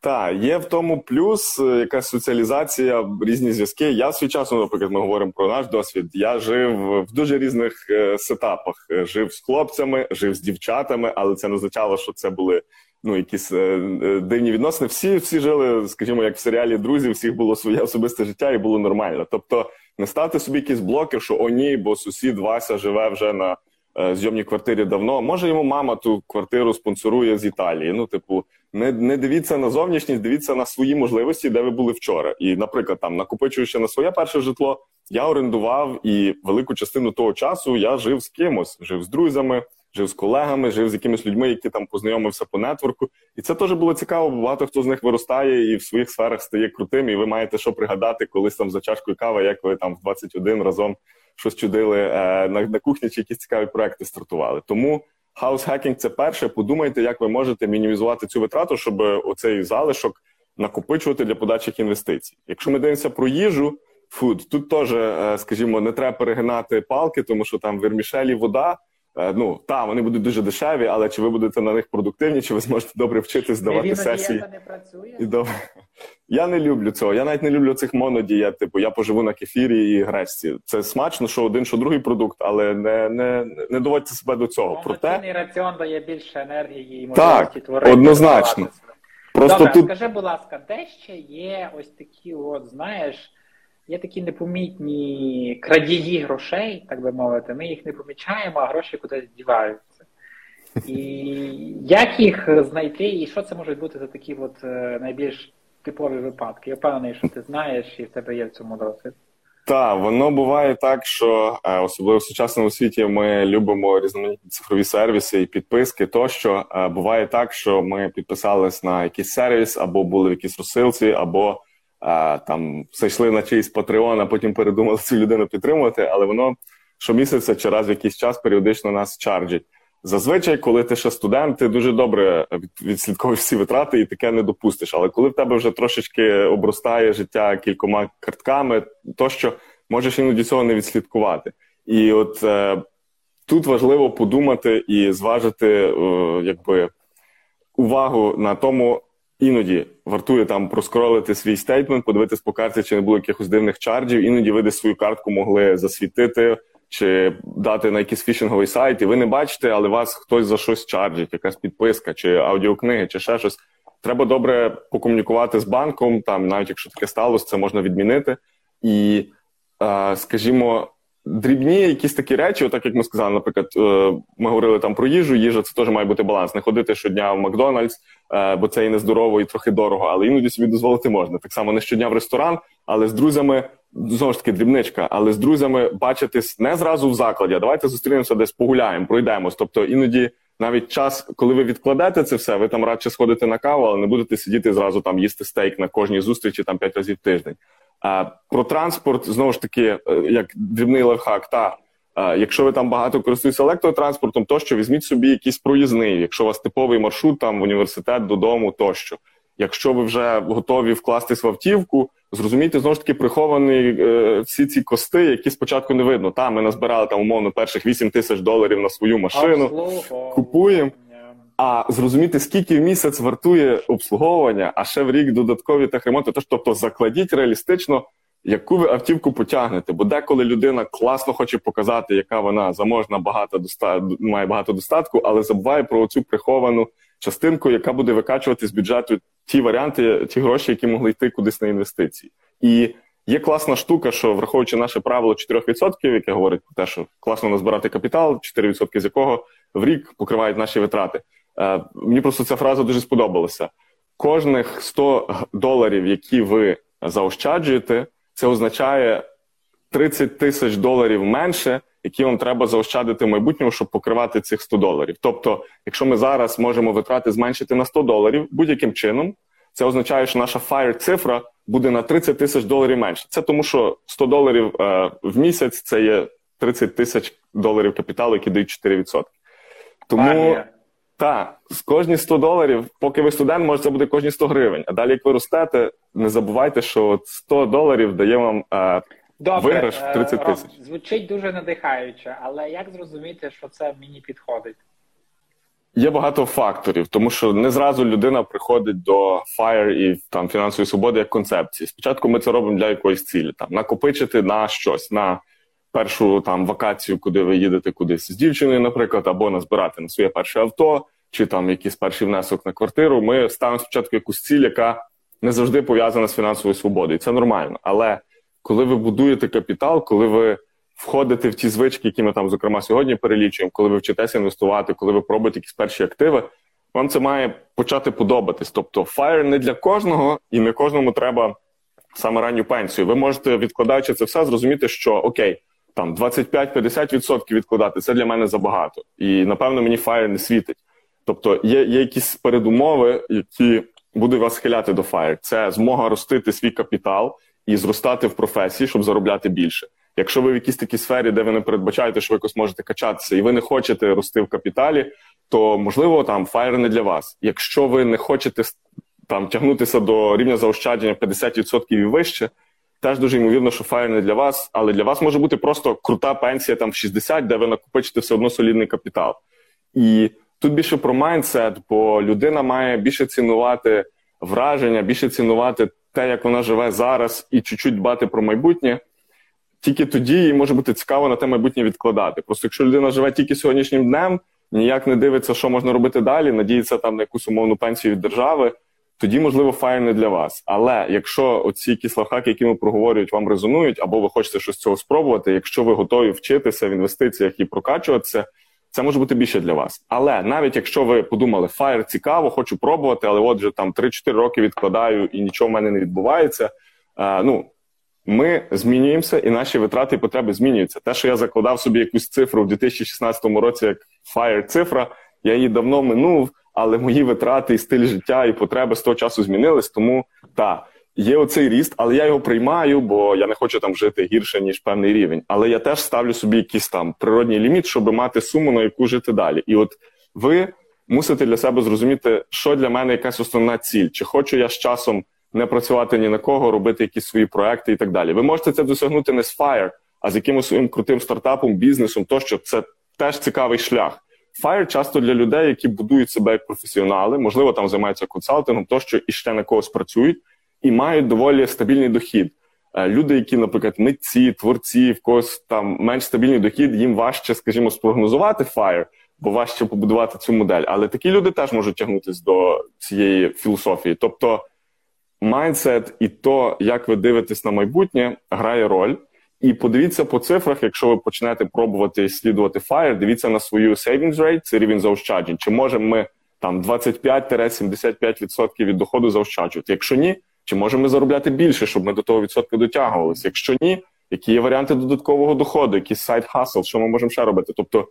Так, є в тому плюс, е, якась соціалізація, різні зв'язки. Я свій час, ну, наприклад, ми говоримо про наш досвід. Я жив в дуже різних е, сетапах. Жив з хлопцями, жив з дівчатами, але це не означало, що це були ну, якісь е, е, дивні відносини. Всі всі жили, скажімо, як в серіалі друзі, всіх було своє особисте життя і було нормально. Тобто, не ставте собі якісь блоки, що о ні, бо сусід Вася живе вже на е, зйомній квартирі давно. Може йому мама ту квартиру спонсорує з Італії. Ну, типу, не не дивіться на зовнішність, дивіться на свої можливості, де ви були вчора. І, наприклад, там накопичуючи на своє перше житло, я орендував і велику частину того часу я жив з кимось, жив з друзями жив з колегами, жив з якимись людьми, які там познайомився по нетворку. І це теж було цікаво, бо багато хто з них виростає і в своїх сферах стає крутим, і ви маєте що пригадати колись там за чашкою кави, як ви там в 21 разом щось чудили е, на, на кухні, чи якісь цікаві проекти стартували. Тому house hacking – це перше. Подумайте, як ви можете мінімізувати цю витрату, щоб оцей залишок накопичувати для подальших інвестицій. Якщо ми дивимося про їжу, food, тут теж, е, скажімо, не треба перегинати палки, тому що там вермішель і вода. Е, ну та вони будуть дуже дешеві, але чи ви будете на них продуктивні, чи ви зможете добре вчитись, здавати сесії? не працює. І добре. Я не люблю цього. Я навіть не люблю цих монодієт. Типу я поживу на кефірі і гречці. Це смачно, що один, що другий продукт, але не не, не доводьте себе до цього. Проте раціон дає більше енергії і можливості творити. Однозначно. Просто Добре, тут... скажи, будь ласка, де ще є ось такі, от знаєш є такі непомітні крадії грошей, так би мовити, ми їх не помічаємо, а гроші кудись діваються. І як їх знайти, і що це можуть бути за такі от е, найбільш типові випадки? Я впевнений, що ти знаєш, і в тебе є в цьому досвід. Так, воно буває так, що е, особливо в сучасному світі ми любимо різноманітні цифрові сервіси і підписки. Тощо е, буває так, що ми підписались на якийсь сервіс, або були в якійсь розсилці, або а, там зайшли на чийсь Patreon, а потім передумали цю людину підтримувати, але воно щомісяця чи раз в якийсь час періодично нас чарджить. Зазвичай, коли ти ще студент, ти дуже добре відслідковуєш всі витрати і таке не допустиш. Але коли в тебе вже трошечки обростає життя кількома картками, то що можеш іноді цього не відслідкувати. І от е, тут важливо подумати і зважити, е, якби увагу на тому, Іноді вартує там проскролити свій statement, подивитись по карті, чи не було якихось дивних чарджів. Іноді ви десь свою картку могли засвітити чи дати на якийсь фішинговий сайт, і ви не бачите, але вас хтось за щось чарджить, якась підписка, чи аудіокниги, чи ще щось. Треба добре покомунікувати з банком. Там, навіть якщо таке сталося, це можна відмінити. І, скажімо, дрібні якісь такі речі, так як ми сказали, наприклад, е, ми говорили там про їжу. Їжа це теж має бути баланс. Не ходити щодня в Макдональдс, е, бо це і нездорово, і трохи дорого, але іноді собі дозволити можна. Так само не щодня в ресторан, але з друзями знову ж таки дрібничка, але з друзями бачитись не зразу в закладі. а Давайте зустрінемося десь погуляємо, пройдемось. Тобто іноді. Навіть час, коли ви відкладете це все, ви там радше сходите на каву, але не будете сидіти зразу там їсти стейк на кожній зустрічі там п'ять разів в тиждень. Про транспорт знову ж таки, е, як дрібний лайфхак, та якщо ви там багато користуєтеся електротранспортом, то що візьміть собі якийсь проїзний, якщо у вас типовий маршрут там в університет додому, тощо. Якщо ви вже готові вкластись в автівку, зрозумійте знову ж таки приховані е, всі ці кости, які спочатку не видно. Та ми назбирали там умовно перших 8 тисяч доларів на свою машину, купуємо. А зрозуміти, скільки в місяць вартує обслуговування, а ще в рік додаткові техремонти. Тож, тобто, закладіть реалістично, яку ви автівку потягнете. Бо деколи людина класно хоче показати, яка вона заможна, багато доста... має багато достатку, але забуває про цю приховану частинку, яка буде викачувати з бюджету ті варіанти, ті гроші, які могли йти кудись на інвестиції. І є класна штука, що враховуючи наше правило 4%, яке говорить про те, що класно назбирати капітал, 4% з якого в рік покривають наші витрати. Е, мені просто ця фраза дуже сподобалася. Кожних 100 доларів, які ви заощаджуєте, це означає 30 тисяч доларів менше, які вам треба заощадити в майбутньому, щоб покривати цих 100 доларів. Тобто, якщо ми зараз можемо витрати зменшити на 100 доларів будь-яким чином, це означає, що наша fire цифра буде на 30 тисяч доларів менше. Це тому, що 100 доларів е, в місяць це є 30 тисяч доларів капіталу, які дають 4%. Тому. Так, з кожні 100 доларів, поки ви студент, може це буде кожні 100 гривень. А далі, як ви ростете, не забувайте, що 100 доларів дає вам е, Добре, виграш в 30 е, тисяч. Звучить дуже надихаюче, але як зрозуміти, що це мені підходить? Є багато факторів, тому що не зразу людина приходить до FIRE і там фінансової свободи як концепції. Спочатку ми це робимо для якоїсь цілі, там накопичити на щось, на першу там вакацію, куди ви їдете кудись з дівчиною, наприклад, або назбирати на своє перше авто, чи там якийсь перший внесок на квартиру. Ми ставимо спочатку якусь ціль, яка не завжди пов'язана з фінансовою свободою. Це нормально. Але коли ви будуєте капітал, коли ви входите в ті звички, які ми там, зокрема, сьогодні перелічуємо, коли ви вчитеся інвестувати, коли ви пробуєте якісь перші активи, вам це має почати подобатись. Тобто, FIRE не для кожного, і не кожному треба саме ранню пенсію. Ви можете, відкладаючи це все, зрозуміти, що окей там 25-50% відкладати це для мене забагато. І напевно мені FIRE не світить. Тобто є є якісь передумови, які будуть вас схиляти до FIRE. Це змога ростити свій капітал і зростати в професії, щоб заробляти більше. Якщо ви в якійсь такій сфері, де ви не передбачаєте, що ви якось можете качатися, і ви не хочете рости в капіталі, то можливо там FIRE не для вас. Якщо ви не хочете там тягнутися до рівня заощадження 50% і вище теж дуже ймовірно, що фаєр для вас, але для вас може бути просто крута пенсія там в 60, де ви накопичите все одно солідний капітал. І тут більше про майндсет, бо людина має більше цінувати враження, більше цінувати те, як вона живе зараз, і чуть-чуть дбати про майбутнє. Тільки тоді їй може бути цікаво на те майбутнє відкладати. Просто якщо людина живе тільки сьогоднішнім днем, ніяк не дивиться, що можна робити далі, надіється там на якусь умовну пенсію від держави тоді, можливо, файл не для вас. Але якщо оці якісь лайфхаки, які ми проговорюють, вам резонують, або ви хочете щось цього спробувати, якщо ви готові вчитися в інвестиціях і прокачуватися, це може бути більше для вас. Але навіть якщо ви подумали, фаєр цікаво, хочу пробувати, але от вже там 3-4 роки відкладаю і нічого в мене не відбувається. А, ну, ми змінюємося, і наші витрати і потреби змінюються. Те, що я закладав собі якусь цифру в 2016 році, як fire цифра, я її давно минув але мої витрати і стиль життя і потреби з того часу змінились. Тому так, є оцей ріст, але я його приймаю, бо я не хочу там жити гірше ніж певний рівень. Але я теж ставлю собі якийсь там природній ліміт, щоб мати суму, на яку жити далі. І от ви мусите для себе зрозуміти, що для мене якась основна ціль, чи хочу я з часом не працювати ні на кого, робити якісь свої проекти і так далі. Ви можете це досягнути не з FIRE, а з якимось своїм крутим стартапом, бізнесом, тощо це теж цікавий шлях. Fire часто для людей, які будують себе як професіонали, можливо, там займаються консалтингом, тощо і ще на когось працюють, і мають доволі стабільний дохід. Е, люди, які, наприклад, митці, творці, в когось там менш стабільний дохід, їм важче, скажімо, спрогнозувати Fire, бо важче побудувати цю модель. Але такі люди теж можуть тягнутися до цієї філософії. Тобто mindset і то, як ви дивитесь на майбутнє, грає роль. І подивіться по цифрах, якщо ви почнете пробувати слідувати FIRE, дивіться на свою savings rate, це рівень заощаджень. Чи можемо ми там 25-75% від доходу заощаджувати? Якщо ні, чи можемо ми заробляти більше, щоб ми до того відсотка дотягувалися? Якщо ні, які є варіанти додаткового доходу, якийсь side hustle, що ми можемо ще робити? Тобто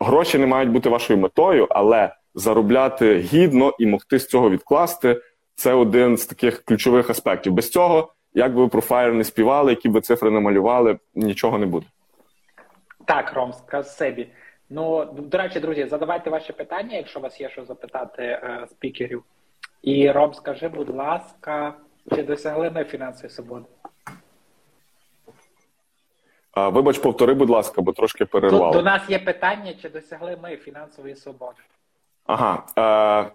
гроші не мають бути вашою метою, але заробляти гідно і могти з цього відкласти це один з таких ключових аспектів. Без цього, як би ви про Fire не співали, які б цифри не малювали, нічого не буде. Так, Ром, спасибі. Ну, до речі, друзі, задавайте ваші питання, якщо у вас є що запитати е, спікерів. І Ром, скажи, будь ласка, чи досягли ми фінансової свободи? А, Вибач, повтори, будь ласка, бо трошки перервало. До, до нас є питання, чи досягли ми фінансової свободи? Ага. Е,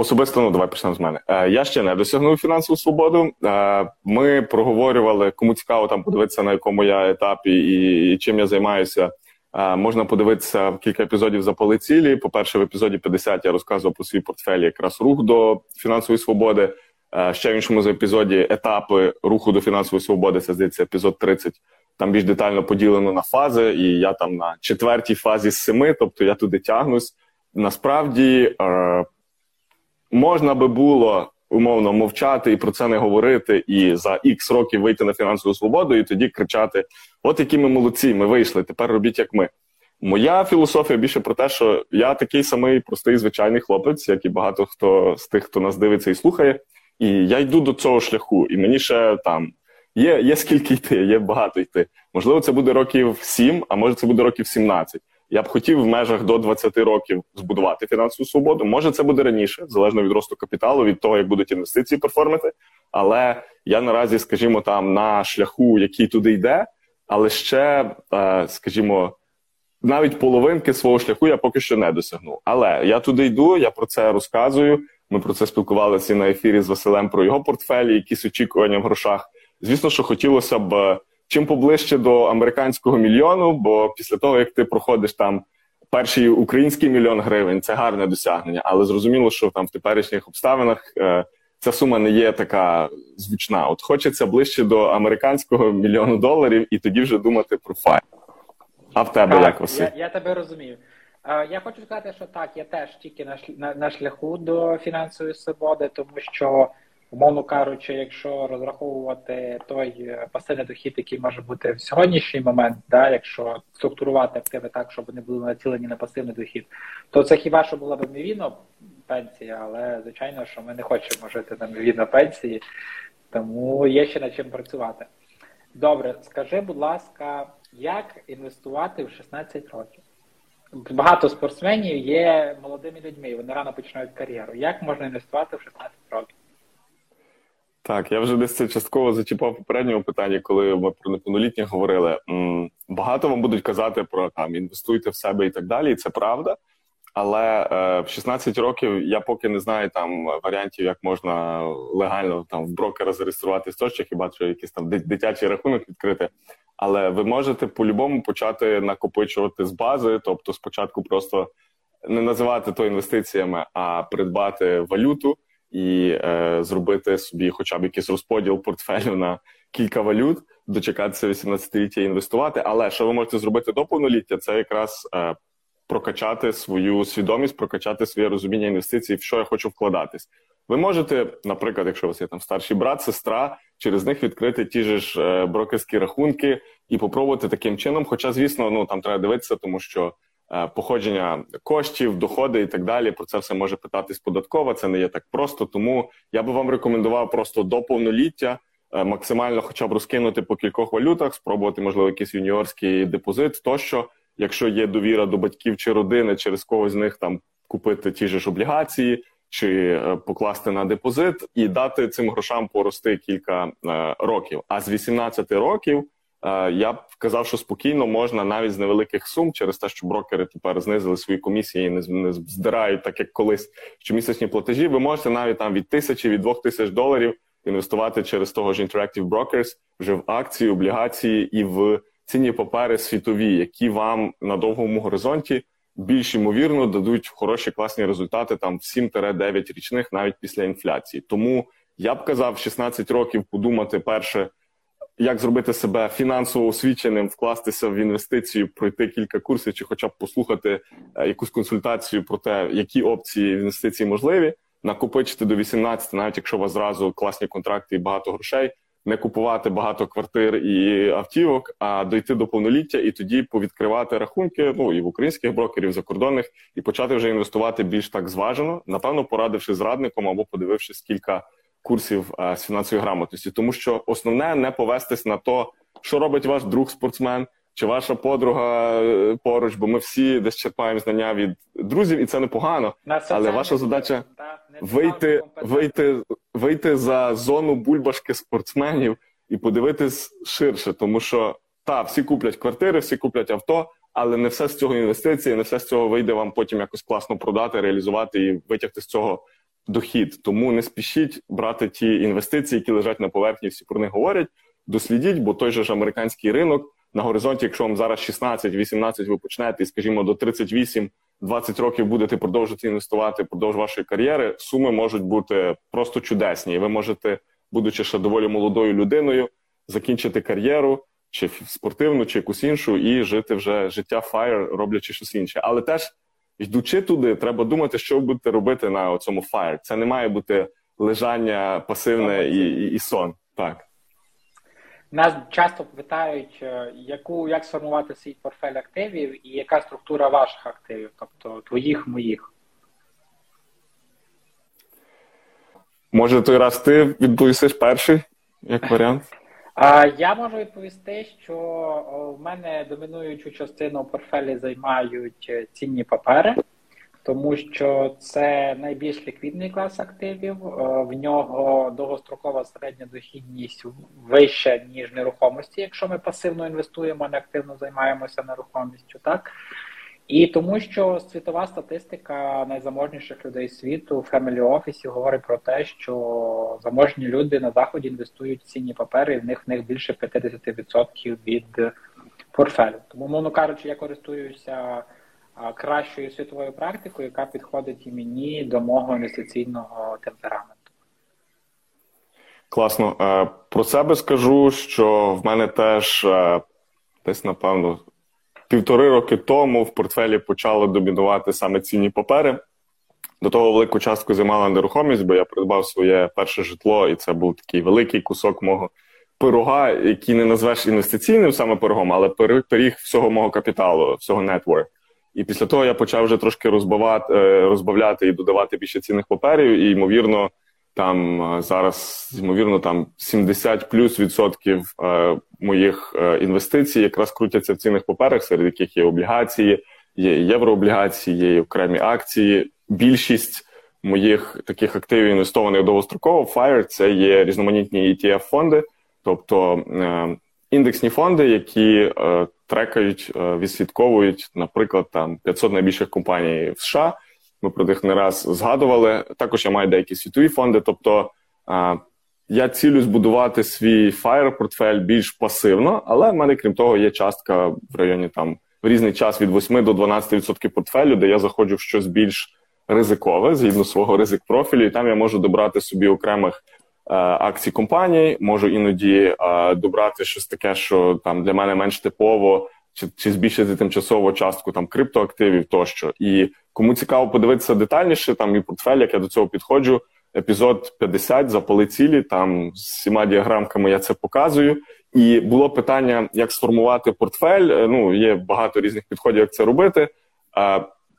Особисто, ну давай почнемо з мене. Е, я ще не досягнув фінансову свободу. Е, ми проговорювали, кому цікаво там подивитися, на якому я етапі і, і чим я займаюся. Е, можна подивитися кілька епізодів запали цілі. По перше, в епізоді 50 я розказував про свій портфель, якраз рух до фінансової свободи. Е, ще в іншому епізоді етапи руху до фінансової свободи. Це здається епізод 30. Там більш детально поділено на фази, і я там на четвертій фазі з семи, тобто я туди тягнусь. Насправді е, можна би було умовно мовчати і про це не говорити, і за ікс років вийти на фінансову свободу, і тоді кричати: От які ми молодці, ми вийшли, тепер робіть як ми. Моя філософія більше про те, що я такий самий простий звичайний хлопець, як і багато хто з тих, хто нас дивиться і слухає. І я йду до цього шляху, і мені ще там є є скільки йти, є багато йти. Можливо, це буде років 7, а може це буде років 17. Я б хотів в межах до 20 років збудувати фінансову свободу. Може, це буде раніше, залежно від росту капіталу, від того, як будуть інвестиції перформити. Але я наразі, скажімо, там на шляху, який туди йде, але ще, е, скажімо, навіть половинки свого шляху я поки що не досягнув. Але я туди йду, я про це розказую. Ми про це спілкувалися на ефірі з Василем про його портфелі, якісь очікування в грошах. Звісно, що хотілося б чим поближче до американського мільйону, бо після того як ти проходиш там перший український мільйон гривень, це гарне досягнення, але зрозуміло, що там в теперішніх обставинах е, ця сума не є така звучна. От хочеться ближче до американського мільйону доларів, і тоді вже думати про файл. А в тебе так, як Василь? Я, я тебе розумію. Е, я хочу сказати, що так, я теж тільки на шляху до фінансової свободи, тому що Умовно кажучи, якщо розраховувати той е, пасивний дохід, який може бути в сьогоднішній момент, да, якщо структурувати активи так, щоб вони були націлені на пасивний дохід, то це хіба що була б мівіно пенсія, але звичайно, що ми не хочемо жити на мівіно пенсії, тому є ще над чим працювати. Добре, скажи, будь ласка, як інвестувати в 16 років? Багато спортсменів є молодими людьми, вони рано починають кар'єру. Як можна інвестувати в 16 років? Так, я вже десь це частково зачіпав попередньому питанні, коли ми про неповнолітніх говорили. Багато вам будуть казати про там інвестуйте в себе і так далі, і це правда. Але е, в 16 років я поки не знаю там варіантів, як можна легально там в брокера зареєструватись тощо, хіба що якийсь там дитячий рахунок відкрити. Але ви можете по-любому почати накопичувати з бази, тобто спочатку просто не називати то інвестиціями, а придбати валюту і е, зробити собі, хоча б якийсь розподіл портфелю на кілька валют, дочекатися 18-ліття і інвестувати. Але що ви можете зробити до повноліття, це якраз е, прокачати свою свідомість, прокачати своє розуміння інвестицій, в що я хочу вкладатись. Ви можете, наприклад, якщо у вас є там старший брат, сестра, через них відкрити ті ж е, брокерські рахунки і попробувати таким чином. Хоча, звісно, ну там треба дивитися, тому що. Е, походження коштів, доходи і так далі. Про це все може питатись податкова. Це не є так просто. Тому я би вам рекомендував просто до повноліття е, максимально, хоча б розкинути по кількох валютах, спробувати, можливо, якийсь юніорський депозит, тощо, якщо є довіра до батьків чи родини, через когось з них там купити ті ж облігації. Чи е, покласти на депозит і дати цим грошам порости кілька років. А з 18 років Е, я б казав, що спокійно можна навіть з невеликих сум через те, що брокери тепер знизили свої комісії і не не здирають, так як колись щомісячні платежі. Ви можете навіть там від тисячі від двох тисяч доларів інвестувати через того ж Interactive Brokers вже в акції, облігації і в цінні папери світові, які вам на довгому горизонті більш ймовірно дадуть хороші класні результати там в 7-9 річних навіть після інфляції. Тому я б казав 16 років подумати перше як зробити себе фінансово освіченим, вкластися в інвестицію, пройти кілька курсів, чи хоча б послухати е, якусь консультацію про те, які опції інвестицій можливі, накопичити до 18, навіть якщо у вас зразу класні контракти і багато грошей, не купувати багато квартир і автівок, а дойти до повноліття і тоді повідкривати рахунки ну і в українських брокерів, закордонних, і почати вже інвестувати більш так зважено, напевно, порадивши з радником або подивившись кілька курсів з фінансової грамотності, тому що основне не повестись на то, що робить ваш друг спортсмен. Чи ваша подруга е, поруч, бо ми всі десь черпаємо знання від друзів, і це непогано. Але ваша задача вийти, вийти, вийти за зону бульбашки спортсменів і подивитись ширше, тому що та всі куплять квартири, всі куплять авто, але не все з цього інвестиції, не все з цього вийде вам потім якось класно продати, реалізувати і витягти з цього дохід. Тому не спішіть брати ті інвестиції, які лежать на поверхні. Всі про них говорять. Дослідіть, бо той же ж американський ринок на горизонті, якщо вам зараз 16-18 ви почнете, і скажімо, до 38 20 років будете продовжувати інвестувати продовж вашої кар'єри, суми можуть бути просто чудесні. І ви можете, будучи ще доволі молодою людиною, закінчити кар'єру чи спортивну, чи якусь іншу, і жити вже життя фаєр, роблячи щось інше. Але теж йдучи туди, треба думати, що ви будете робити на цьому фаєр. Це не має бути лежання пасивне і, і, і сон. Так. Нас часто питають, е, яку як сформувати свій портфель активів і яка структура ваших активів, тобто твоїх, моїх. Може, той раз ти відповісиш перший як варіант? Я можу відповісти, що в мене домінуючу частину портфелі займають е, цінні папери тому що це найбільш ліквідний клас активів. Е, в нього довгострокова середня дохідність вища ніж нерухомості, якщо ми пасивно інвестуємо, не активно займаємося нерухомістю, так. І тому, що світова статистика найзаможніших людей світу в Family Office говорить про те, що заможні люди на заході інвестують в цінні папери, і в них в них більше 50% від портфелю. Тому, мовно кажучи, я користуюся кращою світовою практикою, яка підходить і мені до мого інвестиційного темпераменту. Класно. Е, про себе скажу, що в мене теж е, десь, напевно, півтори роки тому в портфелі почали домінувати саме цінні папери. До того велику частку займала нерухомість, бо я придбав своє перше житло, і це був такий великий кусок мого пирога, який не назвеш інвестиційним саме пирогом, але пиріг всього мого капіталу, всього network. І після того я почав вже трошки розбавати, е, розбавляти і додавати більше цінних паперів. І ймовірно, там е, зараз ймовірно там 70 плюс відсотків е, моїх інвестицій якраз крутяться в цінних паперах, серед яких є облігації, є єврооблігації, є окремі акції. Більшість моїх таких активів інвестованих довгостроково FIRE – це є різноманітні etf фонди тобто індексні фонди, які е, трекають, е, відслідковують, наприклад, там 500 найбільших компаній в США. Ми про них не раз згадували. Також я маю деякі світові фонди. Тобто я цілю збудувати свій fire портфель більш пасивно, але в мене, крім того, є частка в районі там в різний час від 8 до 12% портфелю, де я заходжу в щось більш ризикове згідно свого ризик профілю, і там я можу добрати собі окремих Е, акцій компаній, можу іноді е, добрати щось таке, що там для мене менш типово, чи чи збільшити тимчасово частку там криптоактивів тощо. І кому цікаво подивитися детальніше, там і портфель, як я до цього підходжу. Епізод 50 запали цілі. Там з всіма діаграмками я це показую. І було питання, як сформувати портфель. Е, ну є багато різних підходів, як це робити.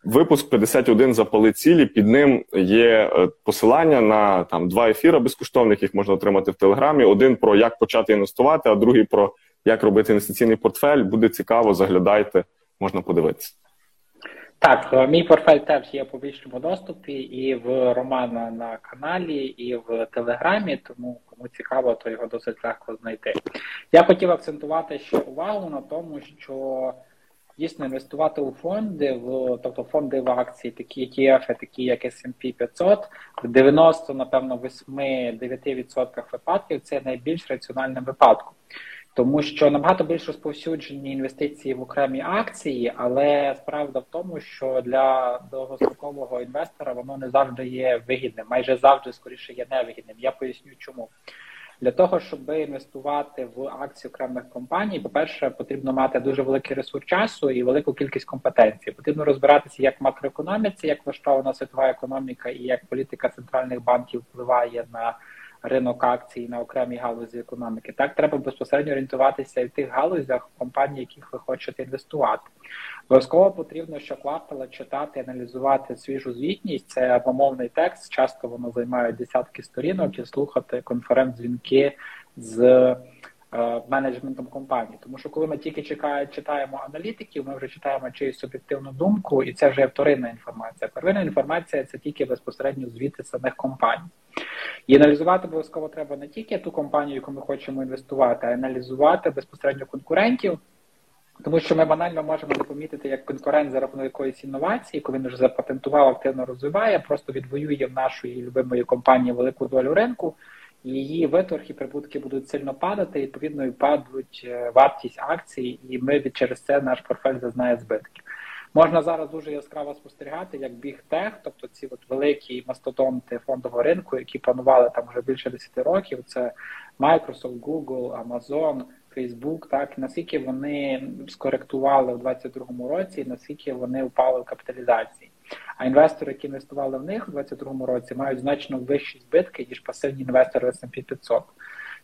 Випуск 51 запали цілі. Під ним є е, посилання на там два ефіри безкоштовних, їх можна отримати в Телеграмі. Один про як почати інвестувати, а другий про як робити інвестиційний портфель. Буде цікаво, заглядайте, можна подивитися. Так, е, мій портфель теж є в публічному доступі і в Романа на каналі, і в Телеграмі, тому кому цікаво, то його досить легко знайти. Я хотів акцентувати ще увагу на тому, що дійсно інвестувати у фонди, в тобто фонди в акції, такі ETF, такі як S&P 500, в 90, напевно, 8-9% випадків це найбільш раціональним випадком. Тому що набагато більш розповсюджені інвестиції в окремі акції, але справда в тому, що для довгострокового інвестора воно не завжди є вигідним, майже завжди скоріше є невигідним. Я поясню, чому Для того, щоб інвестувати в акції окремих компаній, по-перше, потрібно мати дуже великий ресурс часу і велику кількість компетенцій. Потрібно розбиратися як макроекономіці, як влаштована світова економіка і як політика центральних банків впливає на ринок акцій на окремі галузі економіки. Так треба безпосередньо орієнтуватися і в тих галузях компаній, яких ви хочете інвестувати. Обов'язково потрібно щоквартала читати, аналізувати свіжу звітність. Це вимовний текст. Часто воно займає десятки сторінок і слухати конференц-дзвінки з менеджментом компанії. Тому що коли ми тільки чекає, читаємо аналітиків, ми вже читаємо чиюсь суб'єктивну думку, і це вже вторинна інформація. Первинна інформація це тільки безпосередньо звіти самих компаній. І аналізувати обов'язково треба не тільки ту компанію, яку ми хочемо інвестувати, а аналізувати безпосередньо конкурентів. Тому що ми банально можемо не помітити, як конкурент за рахунок якоїсь інновації, коли він вже запатентував, активно розвиває, просто відвоює в нашої любимої компанії велику долю ринку, її виторг і прибутки будуть сильно падати, і відповідно і падуть е, вартість акцій, і ми через це наш портфель зазнає збитків. Можна зараз дуже яскраво спостерігати, як біг тех, тобто ці от великі мастодонти фондового ринку, які панували там вже більше 10 років. Це Microsoft, Google, Amazon, Facebook, так наскільки вони скоректували в 2022 році, і наскільки вони впали в капіталізації. А інвестори, які інвестували в них у 2022 році, мають значно вищі збитки ніж пасивні інвестори S&P 500.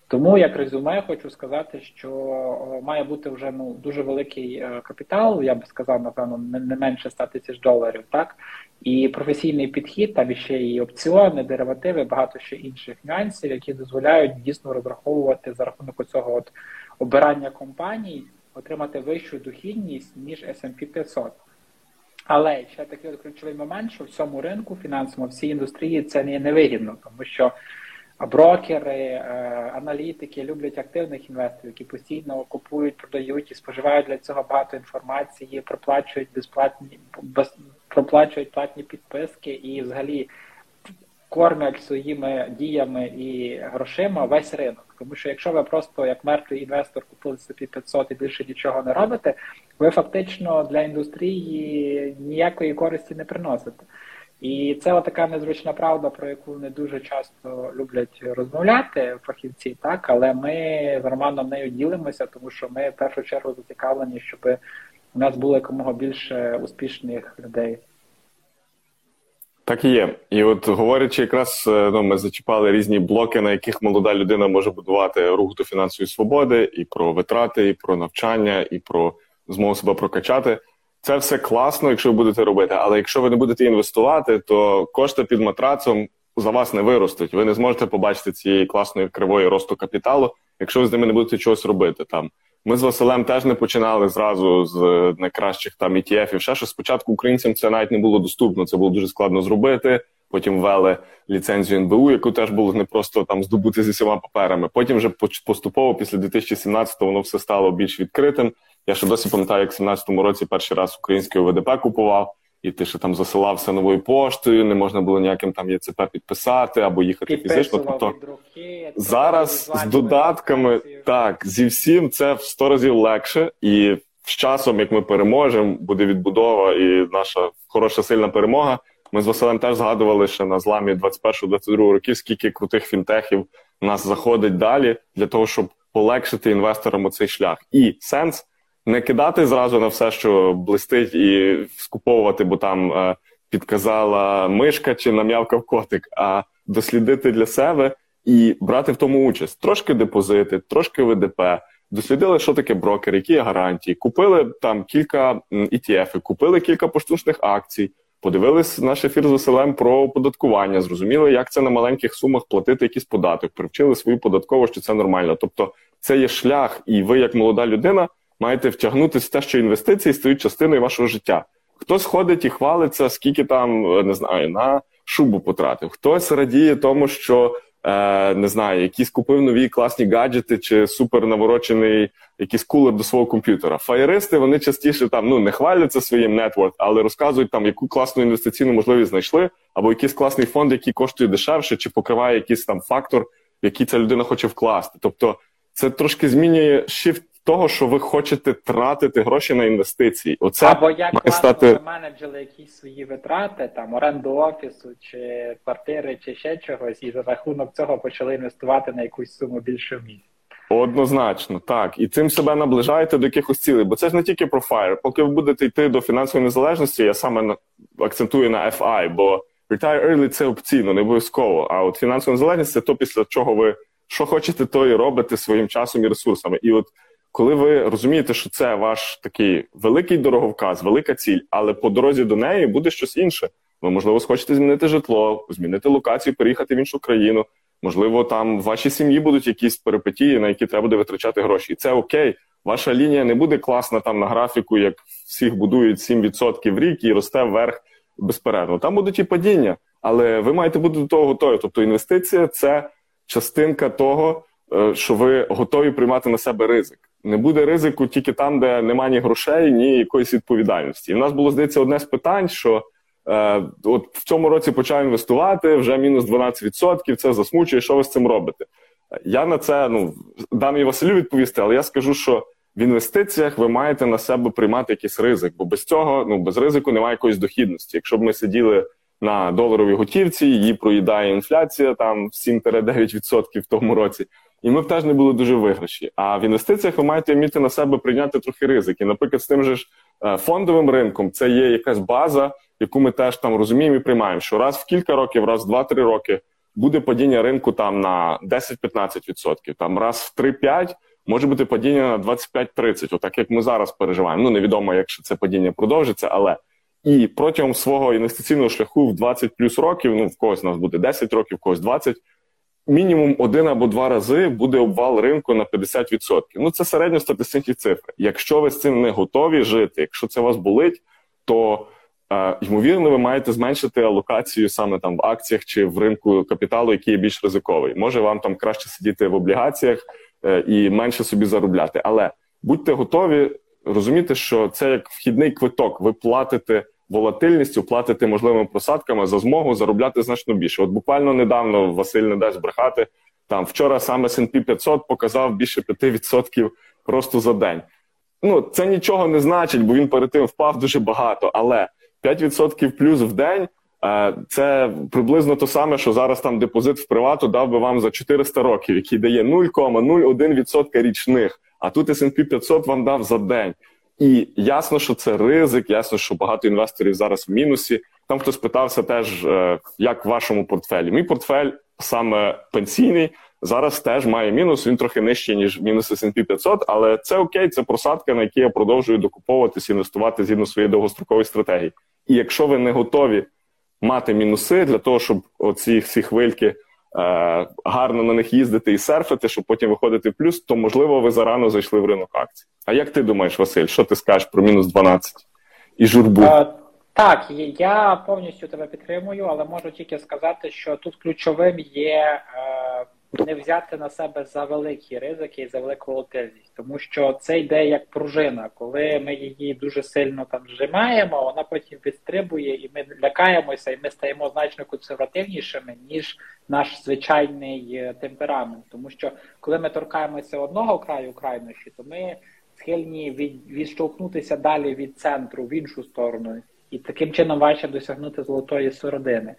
Тому як резюме хочу сказати, що має бути вже ну дуже великий е, капітал. Я би сказав, напевно, не менше 100 тисяч доларів, так і професійний підхід, там ще і опціони, деривативи, багато ще інших нюансів, які дозволяють дійсно розраховувати за рахунок цього от обирання компаній, отримати вищу дохідність ніж S&P 500. Але ще такий ключовий момент, що в цьому ринку фінансовому, всій індустрії це не невигідно, тому що брокери, е, аналітики люблять активних інвесторів, які постійно купують, продають і споживають для цього багато інформації, проплачують безплатні без, проплачують платні підписки і взагалі кормять своїми діями і грошима весь ринок. Тому що якщо ви просто як мертвий інвестор купили собі 500 і більше нічого не робите, ви фактично для індустрії ніякої користі не приносите. І це така незручна правда, про яку не дуже часто люблять розмовляти фахівці, так але ми з Романом нею ділимося, тому що ми в першу чергу зацікавлені, щоб у нас було якомога більше успішних людей. Так і є. І от говорячи, якраз е, ну, ми зачіпали різні блоки, на яких молода людина може будувати рух до фінансової свободи, і про витрати, і про навчання, і про змогу себе прокачати. Це все класно, якщо ви будете робити. Але якщо ви не будете інвестувати, то кошти під матрацом за вас не виростуть. Ви не зможете побачити цієї класної кривої росту капіталу, якщо ви з ними не будете чогось робити. Там ми з Василем теж не починали зразу з найкращих там ETF-ів. Ще що спочатку українцям це навіть не було доступно. Це було дуже складно зробити. Потім ввели ліцензію НБУ, яку теж було не просто там здобути зі всіма паперами. Потім вже поступово, після 2017-го, воно все стало більш відкритим. Я ще досі пам'ятаю, як в 17-му році перший раз український ОВДП купував, і ти ще там засилався новою поштою, не можна було ніяким там ЄЦП підписати або їхати фізично. Тобто зараз з додатками так зі всім це в 100 разів легше, і з часом, як ми переможемо, буде відбудова і наша хороша сильна перемога. Ми з Василем теж згадували ще на зламі 21-22 років, скільки крутих фінтехів у нас заходить далі для того, щоб полегшити інвесторам оцей шлях. І сенс не кидати зразу на все, що блистить, і скуповувати, бо там е, підказала мишка чи нам'явкав котик, а дослідити для себе і брати в тому участь. Трошки депозити, трошки ВДП. Дослідили, що таке брокер, які є гарантії, купили там кілька ETF, купили кілька поштучних акцій, подивились наш ефір з Василем про оподаткування, зрозуміли, як це на маленьких сумах платити якийсь податок, привчили свою податкову, що це нормально. Тобто, це є шлях, і ви, як молода людина, маєте втягнутися в те, що інвестиції стають частиною вашого життя. Хтось ходить і хвалиться, скільки там е, не знаю, на шубу потратив. Хтось радіє тому, що е, не знаю, якісь купив нові класні гаджети чи супер наворочений якийсь кулер до свого комп'ютера. Фаєристи вони частіше там ну не хваляться своїм нетворк, але розказують там, яку класну інвестиційну можливість знайшли, або якийсь класний фонд, який коштує дешевше, чи покриває якийсь там фактор, який ця людина хоче вкласти. Тобто це трошки змінює shift того, що ви хочете тратити гроші на інвестиції. Оце Або як має стати ви менеджили якісь свої витрати, там оренду офісу, чи квартири, чи ще чогось, і за рахунок цього почали інвестувати на якусь суму більше в місяць. Однозначно, так. І цим себе наближаєте до якихось цілей. Бо це ж не тільки про FIRE. Поки ви будете йти до фінансової незалежності, я саме акцентую на FI, бо Retire Early – це опційно, не обов'язково. А от фінансова незалежність це то, після чого ви що хочете, то і робите своїм часом і ресурсами. І от коли ви розумієте, що це ваш такий великий дороговказ, велика ціль, але по дорозі до неї буде щось інше. Ви, можливо, схочете змінити житло, змінити локацію, переїхати в іншу країну. Можливо, там в вашій сім'ї будуть якісь перипетії, на які треба буде витрачати гроші. І це окей. Ваша лінія не буде класна там на графіку, як всіх будують 7% в рік і росте вверх безперервно. Там будуть і падіння, але ви маєте бути до того готові. Тобто інвестиція це частинка того, е, що ви готові приймати на себе ризик. Не буде ризику тільки там, де немає ні грошей, ні якоїсь відповідальності. І в нас було здається одне з питань, що е, от в цьому році почав інвестувати вже мінус 12%, Це засмучує. Що ви з цим робите? Я на це ну дам і Василю відповісти, але я скажу, що в інвестиціях ви маєте на себе приймати якийсь ризик, бо без цього, ну без ризику, немає якоїсь дохідності. Якщо б ми сиділи на доларовій готівці, її проїдає інфляція там 7-9% в тому році. І ми б теж не були дуже виграші. А в інвестиціях ви маєте вміти на себе прийняти трохи ризики. Наприклад, з тим же ж е, фондовим ринком це є якась база, яку ми теж там розуміємо і приймаємо, що раз в кілька років, раз в 2-3 роки буде падіння ринку там на 10-15%, там раз в 3-5 може бути падіння на 25-30%, отак як ми зараз переживаємо. Ну невідомо, якщо це падіння продовжиться, але і протягом свого інвестиційного шляху в 20 плюс років, ну в когось у нас буде 10 років, в когось 20, мінімум один або два рази буде обвал ринку на 50%. Ну це середньостатистичні цифри. Якщо ви з цим не готові жити, якщо це вас болить, то е, ймовірно, ви маєте зменшити алокацію саме там в акціях чи в ринку капіталу, який є більш ризиковий. Може вам там краще сидіти в облігаціях е, і менше собі заробляти. Але будьте готові розуміти, що це як вхідний квиток. Ви платите волатильністю, платите можливими просадками за змогу заробляти значно більше. От буквально недавно Василь не дасть брехати. Там вчора саме S&P 500 показав більше 5% просто за день. Ну це нічого не значить, бо він перед тим впав дуже багато. Але 5% плюс в день е, це приблизно те саме, що зараз там депозит в привату дав би вам за 400 років, який дає 0,01% річних. А тут S&P 500 вам дав за день. І ясно, що це ризик, ясно, що багато інвесторів зараз в мінусі. Там хтось питався теж, е, як в вашому портфелі. Мій портфель саме пенсійний зараз теж має мінус. Він трохи нижчий, ніж мінус S&P 500, але це окей, це просадка, на якій я продовжую докуповуватись, інвестувати згідно своєї довгострокової стратегії. І якщо ви не готові мати мінуси для того, щоб оці всі хвильки. Е, гарно на них їздити і серфити, щоб потім виходити в плюс, то можливо ви зарано зайшли в ринок акцій. А як ти думаєш, Василь, що ти скажеш про мінус 12 і журбу? Е, так, я повністю тебе підтримую, але можу тільки сказати, що тут ключовим є е, не взяти на себе за великі ризики і за велику волатильність, тому що це йде як пружина. Коли ми її дуже сильно там зжимаємо, вона потім відстрибує, і ми лякаємося, і ми стаємо значно консервативнішими ніж наш звичайний е, темперамент. Тому що коли ми торкаємося одного краю крайнощі, то ми схильні від, відштовхнутися далі від центру в іншу сторону, і таким чином важче досягнути золотої середини.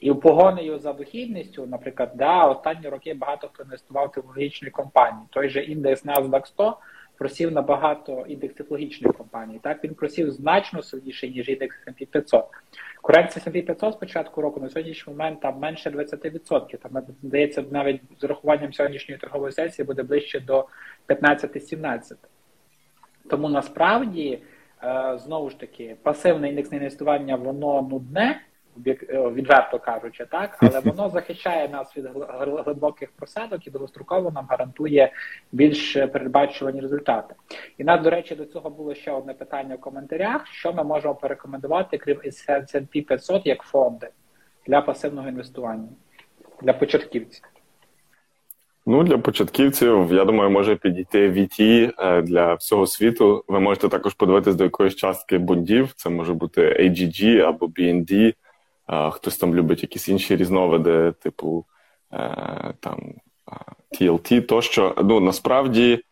І погонею за дохідністю, наприклад, да, останні роки багато хто інвестував в технологічні компанії. Той же індекс NASDAQ 100 просів на багато індекс технологічних компаній. Так він просів значно сильніше, ніж індекс S&P 500. Корекція S&P 500 з початку року на сьогоднішній момент там менше 20%. Там здається, навіть з урахуванням сьогоднішньої торгової сесії буде ближче до 15-17. Тому насправді е, знову ж таки пасивне індексне інвестування воно нудне. Е, відверто кажучи, так, але воно захищає нас від глибоких просадок і довгостроково нам гарантує більш передбачувані результати. І нас, до речі, до цього було ще одне питання в коментарях: що ми можемо порекомендувати, крім S&P 500 як фонди для пасивного інвестування для початківців. Ну, для початківців, я думаю, може підійти VT е, для всього світу. Ви можете також подивитись до якоїсь частки бондів. Це може бути AGG або BND. Хтось там любить якісь інші різновиди, типу е, там TLT, тощо. Ну насправді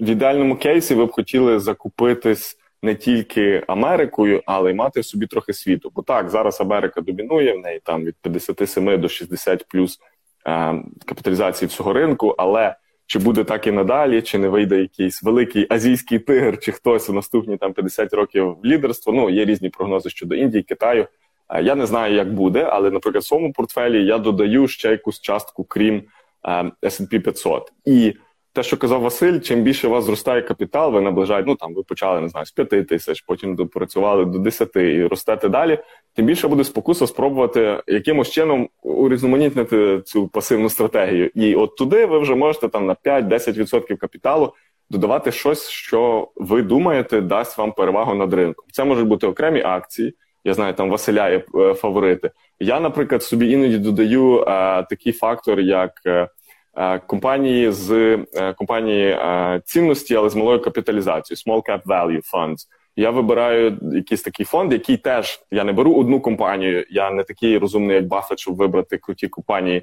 в ідеальному кейсі ви б хотіли закупитись не тільки Америкою, але й мати в собі трохи світу. Бо так, зараз Америка домінує, в неї там від 57 до 60 плюс е, капіталізації всього ринку, але чи буде так і надалі, чи не вийде якийсь великий азійський тигр, чи хтось у наступні там 50 років лідерство? Ну, є різні прогнози щодо Індії, Китаю. Е, я не знаю, як буде, але, наприклад, в своєму портфелі я додаю ще якусь частку, крім е, S&P 500. І те, що казав Василь, чим більше у вас зростає капітал, ви наближаєте, ну там ви почали не знаю, з 5 тисяч, потім допрацювали до 10 і ростете далі. Тим більше буде спокуса спробувати якимось чином урізноманітнити цю пасивну стратегію. І от туди ви вже можете там на 5-10% капіталу додавати щось, що ви думаєте, дасть вам перевагу над ринком. Це можуть бути окремі акції. Я знаю, там Василя є е, фаворити. Я, наприклад, собі іноді додаю е, такий фактор, як е, Е, компанії з е, компанії е, цінності, але з малою капіталізацією, small cap value funds. Я вибираю якийсь такий фонд, який теж я не беру одну компанію. Я не такий розумний, як Баффет, щоб вибрати круті компанії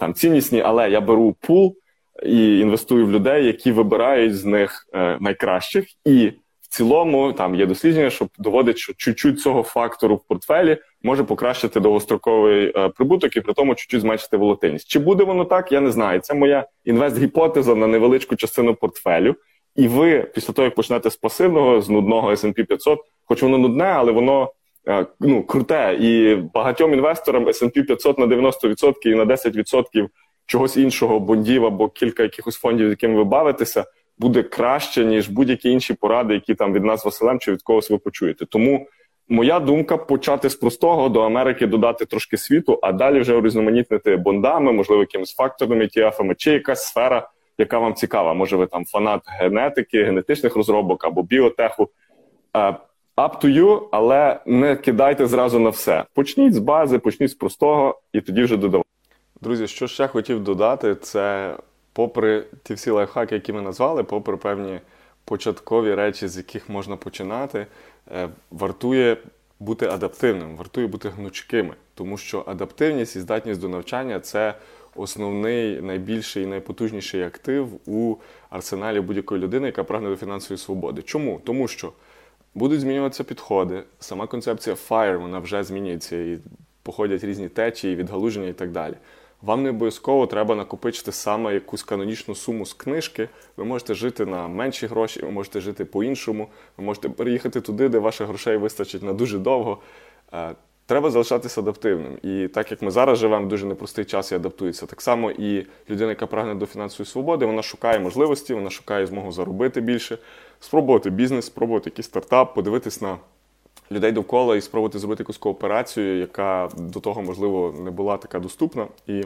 там ціннісні, але я беру пул і інвестую в людей, які вибирають з них найкращих і цілому там є дослідження, що доводить, що чуть-чуть цього фактору в портфелі може покращити довгостроковий е, прибуток і при тому чуть-чуть зменшити волатильність. Чи буде воно так? Я не знаю. Це моя інвест-гіпотеза на невеличку частину портфелю. І ви після того, як почнете з пасивного, з нудного S&P 500, хоч воно нудне, але воно е, ну круте. І багатьом інвесторам S&P 500 на 90% і на 10% чогось іншого, бондів або кілька якихось фондів, з якими ви бавитеся буде краще, ніж будь-які інші поради, які там від нас Василем чи від когось ви почуєте. Тому моя думка почати з простого до Америки додати трошки світу, а далі вже урізноманітнити бондами, можливо, якимись факторними ETF, чи якась сфера, яка вам цікава. Може, ви там фанат генетики, генетичних розробок або біотеху. Е, up to you, але не кидайте зразу на все. Почніть з бази, почніть з простого, і тоді вже додавайте. Друзі, що ще хотів додати, це попри ті всі лайфхаки, які ми назвали, попри певні початкові речі, з яких можна починати, е, вартує бути адаптивним, вартує бути гнучкими, тому що адаптивність і здатність до навчання це основний, найбільший і найпотужніший актив у арсеналі будь-якої людини, яка прагне до фінансової свободи. Чому? Тому що будуть змінюватися підходи, сама концепція FIRE, вона вже змінюється і походять різні течії, відгалуження і так далі. Вам не обов'язково треба накопичити саме якусь канонічну суму з книжки. Ви можете жити на менші гроші, ви можете жити по-іншому, ви можете переїхати туди, де ваших грошей вистачить на дуже довго. Е, треба залишатися адаптивним. І так як ми зараз живемо дуже непростий час і адаптується, так само і людина, яка прагне до фінансової свободи, вона шукає можливості, вона шукає змогу заробити більше, спробувати бізнес, спробувати якийсь стартап, подивитись на людей довкола і спробувати зробити якусь кооперацію, яка до того, можливо, не була така доступна. І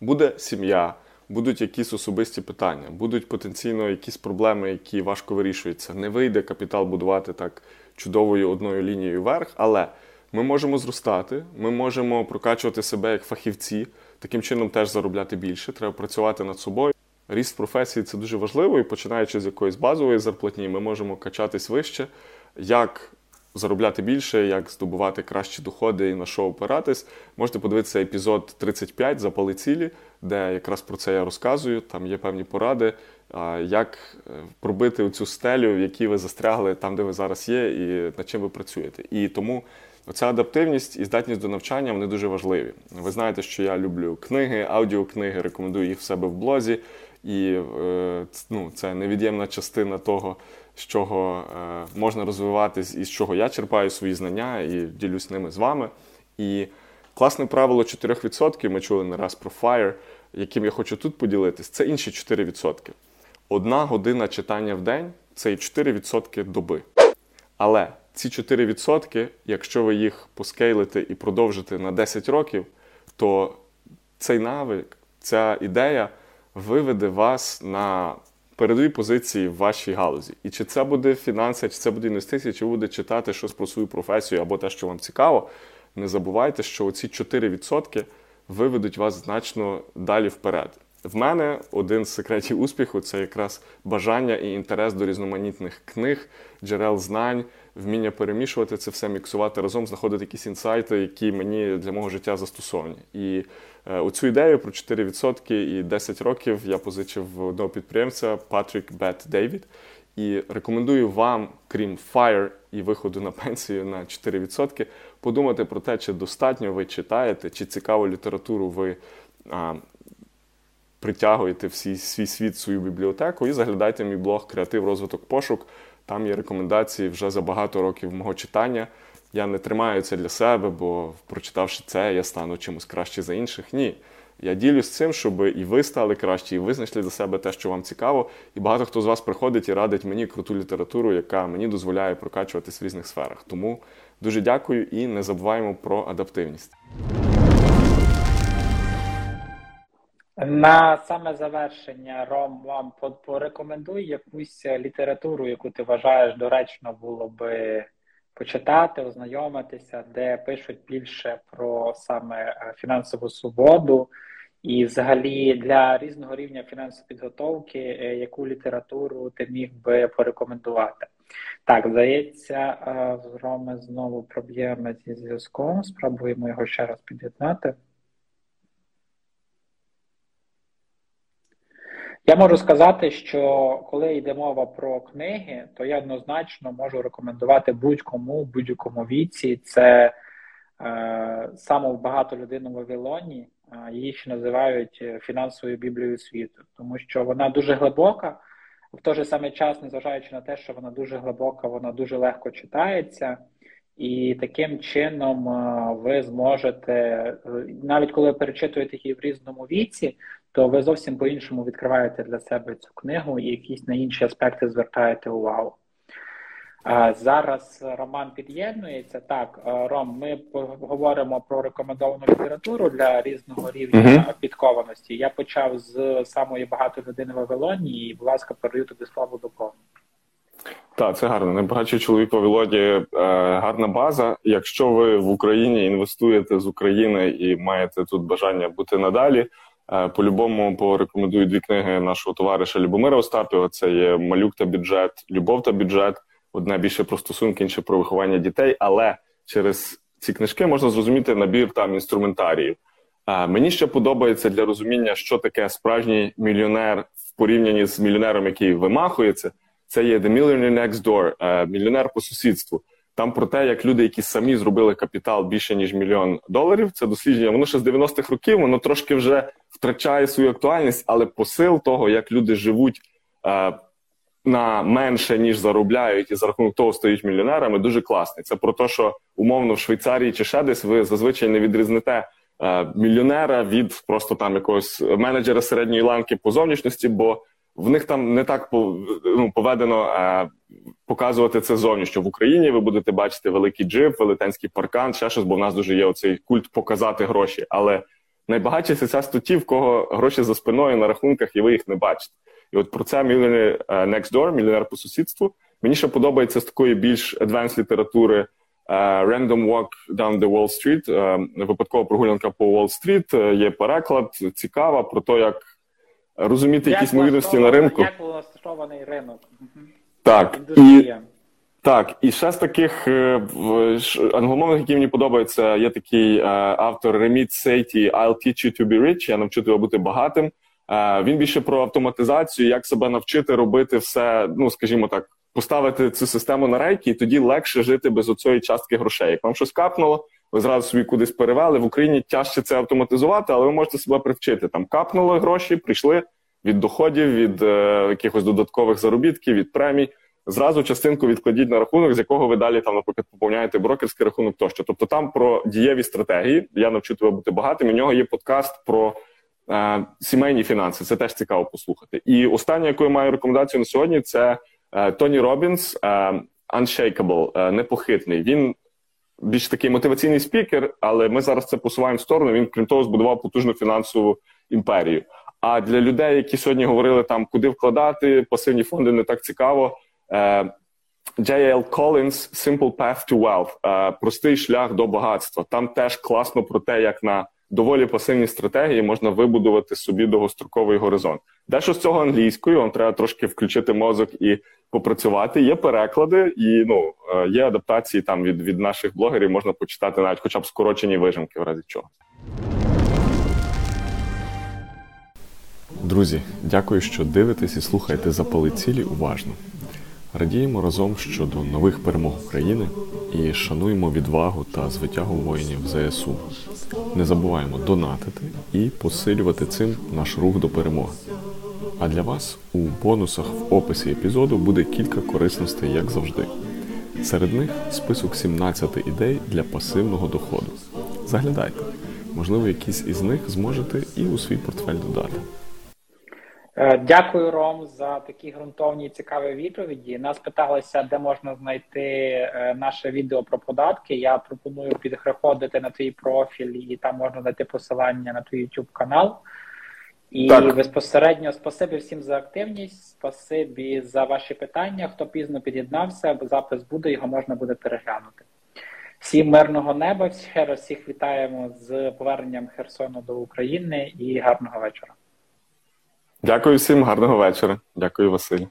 буде сім'я, будуть якісь особисті питання, будуть потенційно якісь проблеми, які важко вирішуються. Не вийде капітал будувати так чудовою одною лінією вверх, але ми можемо зростати, ми можемо прокачувати себе як фахівці, таким чином теж заробляти більше. Треба працювати над собою. Ріст професії це дуже важливо, і починаючи з якоїсь базової зарплатні, ми можемо качатись вище. Як заробляти більше, як здобувати кращі доходи і на що опиратись, можете подивитися епізод 35 запали цілі, де якраз про це я розказую. Там є певні поради, як е, пробити цю стелю, в якій ви застрягли там, де ви зараз є, і над чим ви працюєте. І тому. Оця адаптивність і здатність до навчання вони дуже важливі. Ви знаєте, що я люблю книги, аудіокниги, рекомендую їх в себе в блозі, і е, ну, це невід'ємна частина того, з чого е, можна розвиватись і з чого я черпаю свої знання і ділюсь ними з вами. І класне правило 4%, ми чули не раз про FIRE, яким я хочу тут поділитись, це інші 4%. Одна година читання в день це і 4% доби. Але ці 4%, якщо ви їх поскейлите і продовжите на 10 років, то цей навик, ця ідея виведе вас на передові позиції в вашій галузі. І чи це буде фінанси, чи це буде інвестиції, чи буде читати щось про свою професію або те, що вам цікаво, не забувайте, що оці 4% виведуть вас значно далі вперед. в мене один з секретів успіху це якраз бажання і інтерес до різноманітних книг, джерел знань, вміння перемішувати це все, міксувати разом, знаходити якісь інсайти, які мені для мого життя застосовані. І е, оцю ідею про 4% і 10 років я позичив одного підприємця Патрік Бет Дейвід. І рекомендую вам, крім FIRE і виходу на пенсію на 4%, подумати про те, чи достатньо ви читаєте, чи цікаву літературу ви а, притягуєте в свій світ, свою бібліотеку і заглядайте мій блог Креатив, розвиток, пошук. Там є рекомендації вже за багато років мого читання. Я не тримаю це для себе, бо прочитавши це, я стану чимось краще за інших. Ні. Я ділюсь цим, щоб і ви стали кращі, і ви знайшли для себе те, що вам цікаво. І багато хто з вас приходить і радить мені круту літературу, яка мені дозволяє прокачуватись в різних сферах. Тому дуже дякую і не забуваємо про адаптивність. На саме завершення, Ром, вам порекомендуй якусь літературу, яку ти вважаєш доречно було би почитати, ознайомитися, де пишуть більше про саме е, фінансову свободу, і взагалі для різного рівня фінансової підготовки, е, яку літературу ти міг би порекомендувати. Так, здається, з е, Роми знову проблеми зі зв'язком. Спробуємо його ще раз під'єднати. Я можу сказати, що коли йде мова про книги, то я однозначно можу рекомендувати будь-кому, будь-якому віці. Це е, саме людей у Вавилоні, е, її ще називають фінансовою біблією світу, тому що вона дуже глибока, в той же самий час, незважаючи на те, що вона дуже глибока, вона дуже легко читається. І таким чином е, ви зможете, е, навіть коли перечитуєте її в різному віці, то ви зовсім по-іншому відкриваєте для себе цю книгу і якісь на інші аспекти звертаєте увагу. Зараз Роман під'єднується. Так, е, Ром, ми говоримо про рекомендовану літературу для різного рівня uh-huh. підкованості. Я почав з самої багато людини в Вавилоні, і, будь ласка, передаю тобі слово до. Так, це гарно. Найбагатший чоловік по Вілоді е, гарна база. Якщо ви в Україні інвестуєте з України і маєте тут бажання бути надалі, е, по-любому порекомендую дві книги нашого товариша Любомира Остапіва. Це є Малюк та бюджет, Любов та бюджет. Одна більше про стосунки, інше про виховання дітей. Але через ці книжки можна зрозуміти набір там інструментаріїв. Е, мені ще подобається для розуміння, що таке справжній мільйонер в порівнянні з мільйонером, який вимахується. Це є The Millionaire Next Door, е, мільйонер по сусідству. Там про те, як люди, які самі зробили капітал більше ніж мільйон доларів. Це дослідження. Воно ще з 90-х років, воно трошки вже втрачає свою актуальність, але посил того, як люди живуть е, на менше ніж заробляють, і за рахунок того стають мільйонерами, дуже класний. Це про те, що умовно в Швейцарії чи ще десь ви зазвичай не відрізнете е, мільйонера від просто там якогось менеджера середньої ланки по зовнішності, бо в них там не так ну, поведено е, показувати це зовнішньо. В Україні ви будете бачити великий джип, велетенський паркан, ще щось, бо в нас дуже є оцей культ показати гроші. Але найбагатші це ті, в кого гроші за спиною на рахунках, і ви їх не бачите. І от про це мільйонер Next Door, мільйонер по сусідству. Мені ще подобається з такої більш advanced літератури. Uh, Random Walk Down the Wall Street, uh, випадкова прогулянка по Стріт. Uh, є переклад, цікава про те, як розуміти як якісь ймовірності на ринку. Як влаштований ринок. Так. І, так, і ще з таких е, англомовних, які мені подобаються, є такий е, автор Реміт Сейті I'll teach you to be rich, я навчу тебе бути багатим. Е, він більше про автоматизацію, як себе навчити робити все, ну скажімо так, поставити цю систему на рейки, і тоді легше жити без оцієї частки грошей. Як вам щось капнуло, ви зразу собі кудись перевели. В Україні тяжче це автоматизувати, але ви можете себе привчити. Там капнули гроші, прийшли від доходів, від е, якихось додаткових заробітків, від премій. Зразу частинку відкладіть на рахунок, з якого ви далі там, наприклад, поповняєте брокерський рахунок тощо. Тобто там про дієві стратегії. Я навчу тебе бути багатим. У нього є подкаст про е, сімейні фінанси. Це теж цікаво послухати. І останнє, яку я маю рекомендацію на сьогодні, це е, Тоні Робінс е, Unshakable, е, непохитний. Він більш такий мотиваційний спікер, але ми зараз це посуваємо в сторону. Він крім того збудував потужну фінансову імперію. А для людей, які сьогодні говорили там, куди вкладати пасивні фонди, не так цікаво. Е, J.L. Collins Simple Path to Wealth, е, простий шлях до багатства. Там теж класно про те, як на доволі пасивні стратегії можна вибудувати собі довгостроковий горизонт. Дещо з цього англійською, вам треба трошки включити мозок і попрацювати. Є переклади, і ну е, є адаптації там від, від наших блогерів. Можна почитати навіть, хоча б скорочені вижимки, в разі чого. Друзі, дякую, що дивитесь і слухаєте запали цілі уважно. Радіємо разом щодо нових перемог України і шануємо відвагу та звитягу воїнів ЗСУ. Не забуваємо донатити і посилювати цим наш рух до перемоги. А для вас у бонусах в описі епізоду буде кілька корисностей, як завжди. Серед них список 17 ідей для пасивного доходу. Заглядайте, можливо, якісь із них зможете і у свій портфель додати. Е, дякую, Ром, за такі ґрунтовні і цікаві відповіді. Нас питалися, де можна знайти е, наше відео про податки. Я пропоную підходити на твій профіль, і там можна знайти посилання на твій YouTube канал. І Так. безпосередньо спасибі всім за активність, спасибі за ваші питання. Хто пізно під'єднався, запис буде, його можна буде переглянути. Всім мирного неба, ще раз всіх вітаємо з поверненням Херсону до України і гарного вечора. Дякую всім, гарного вечора. Дякую, Василь.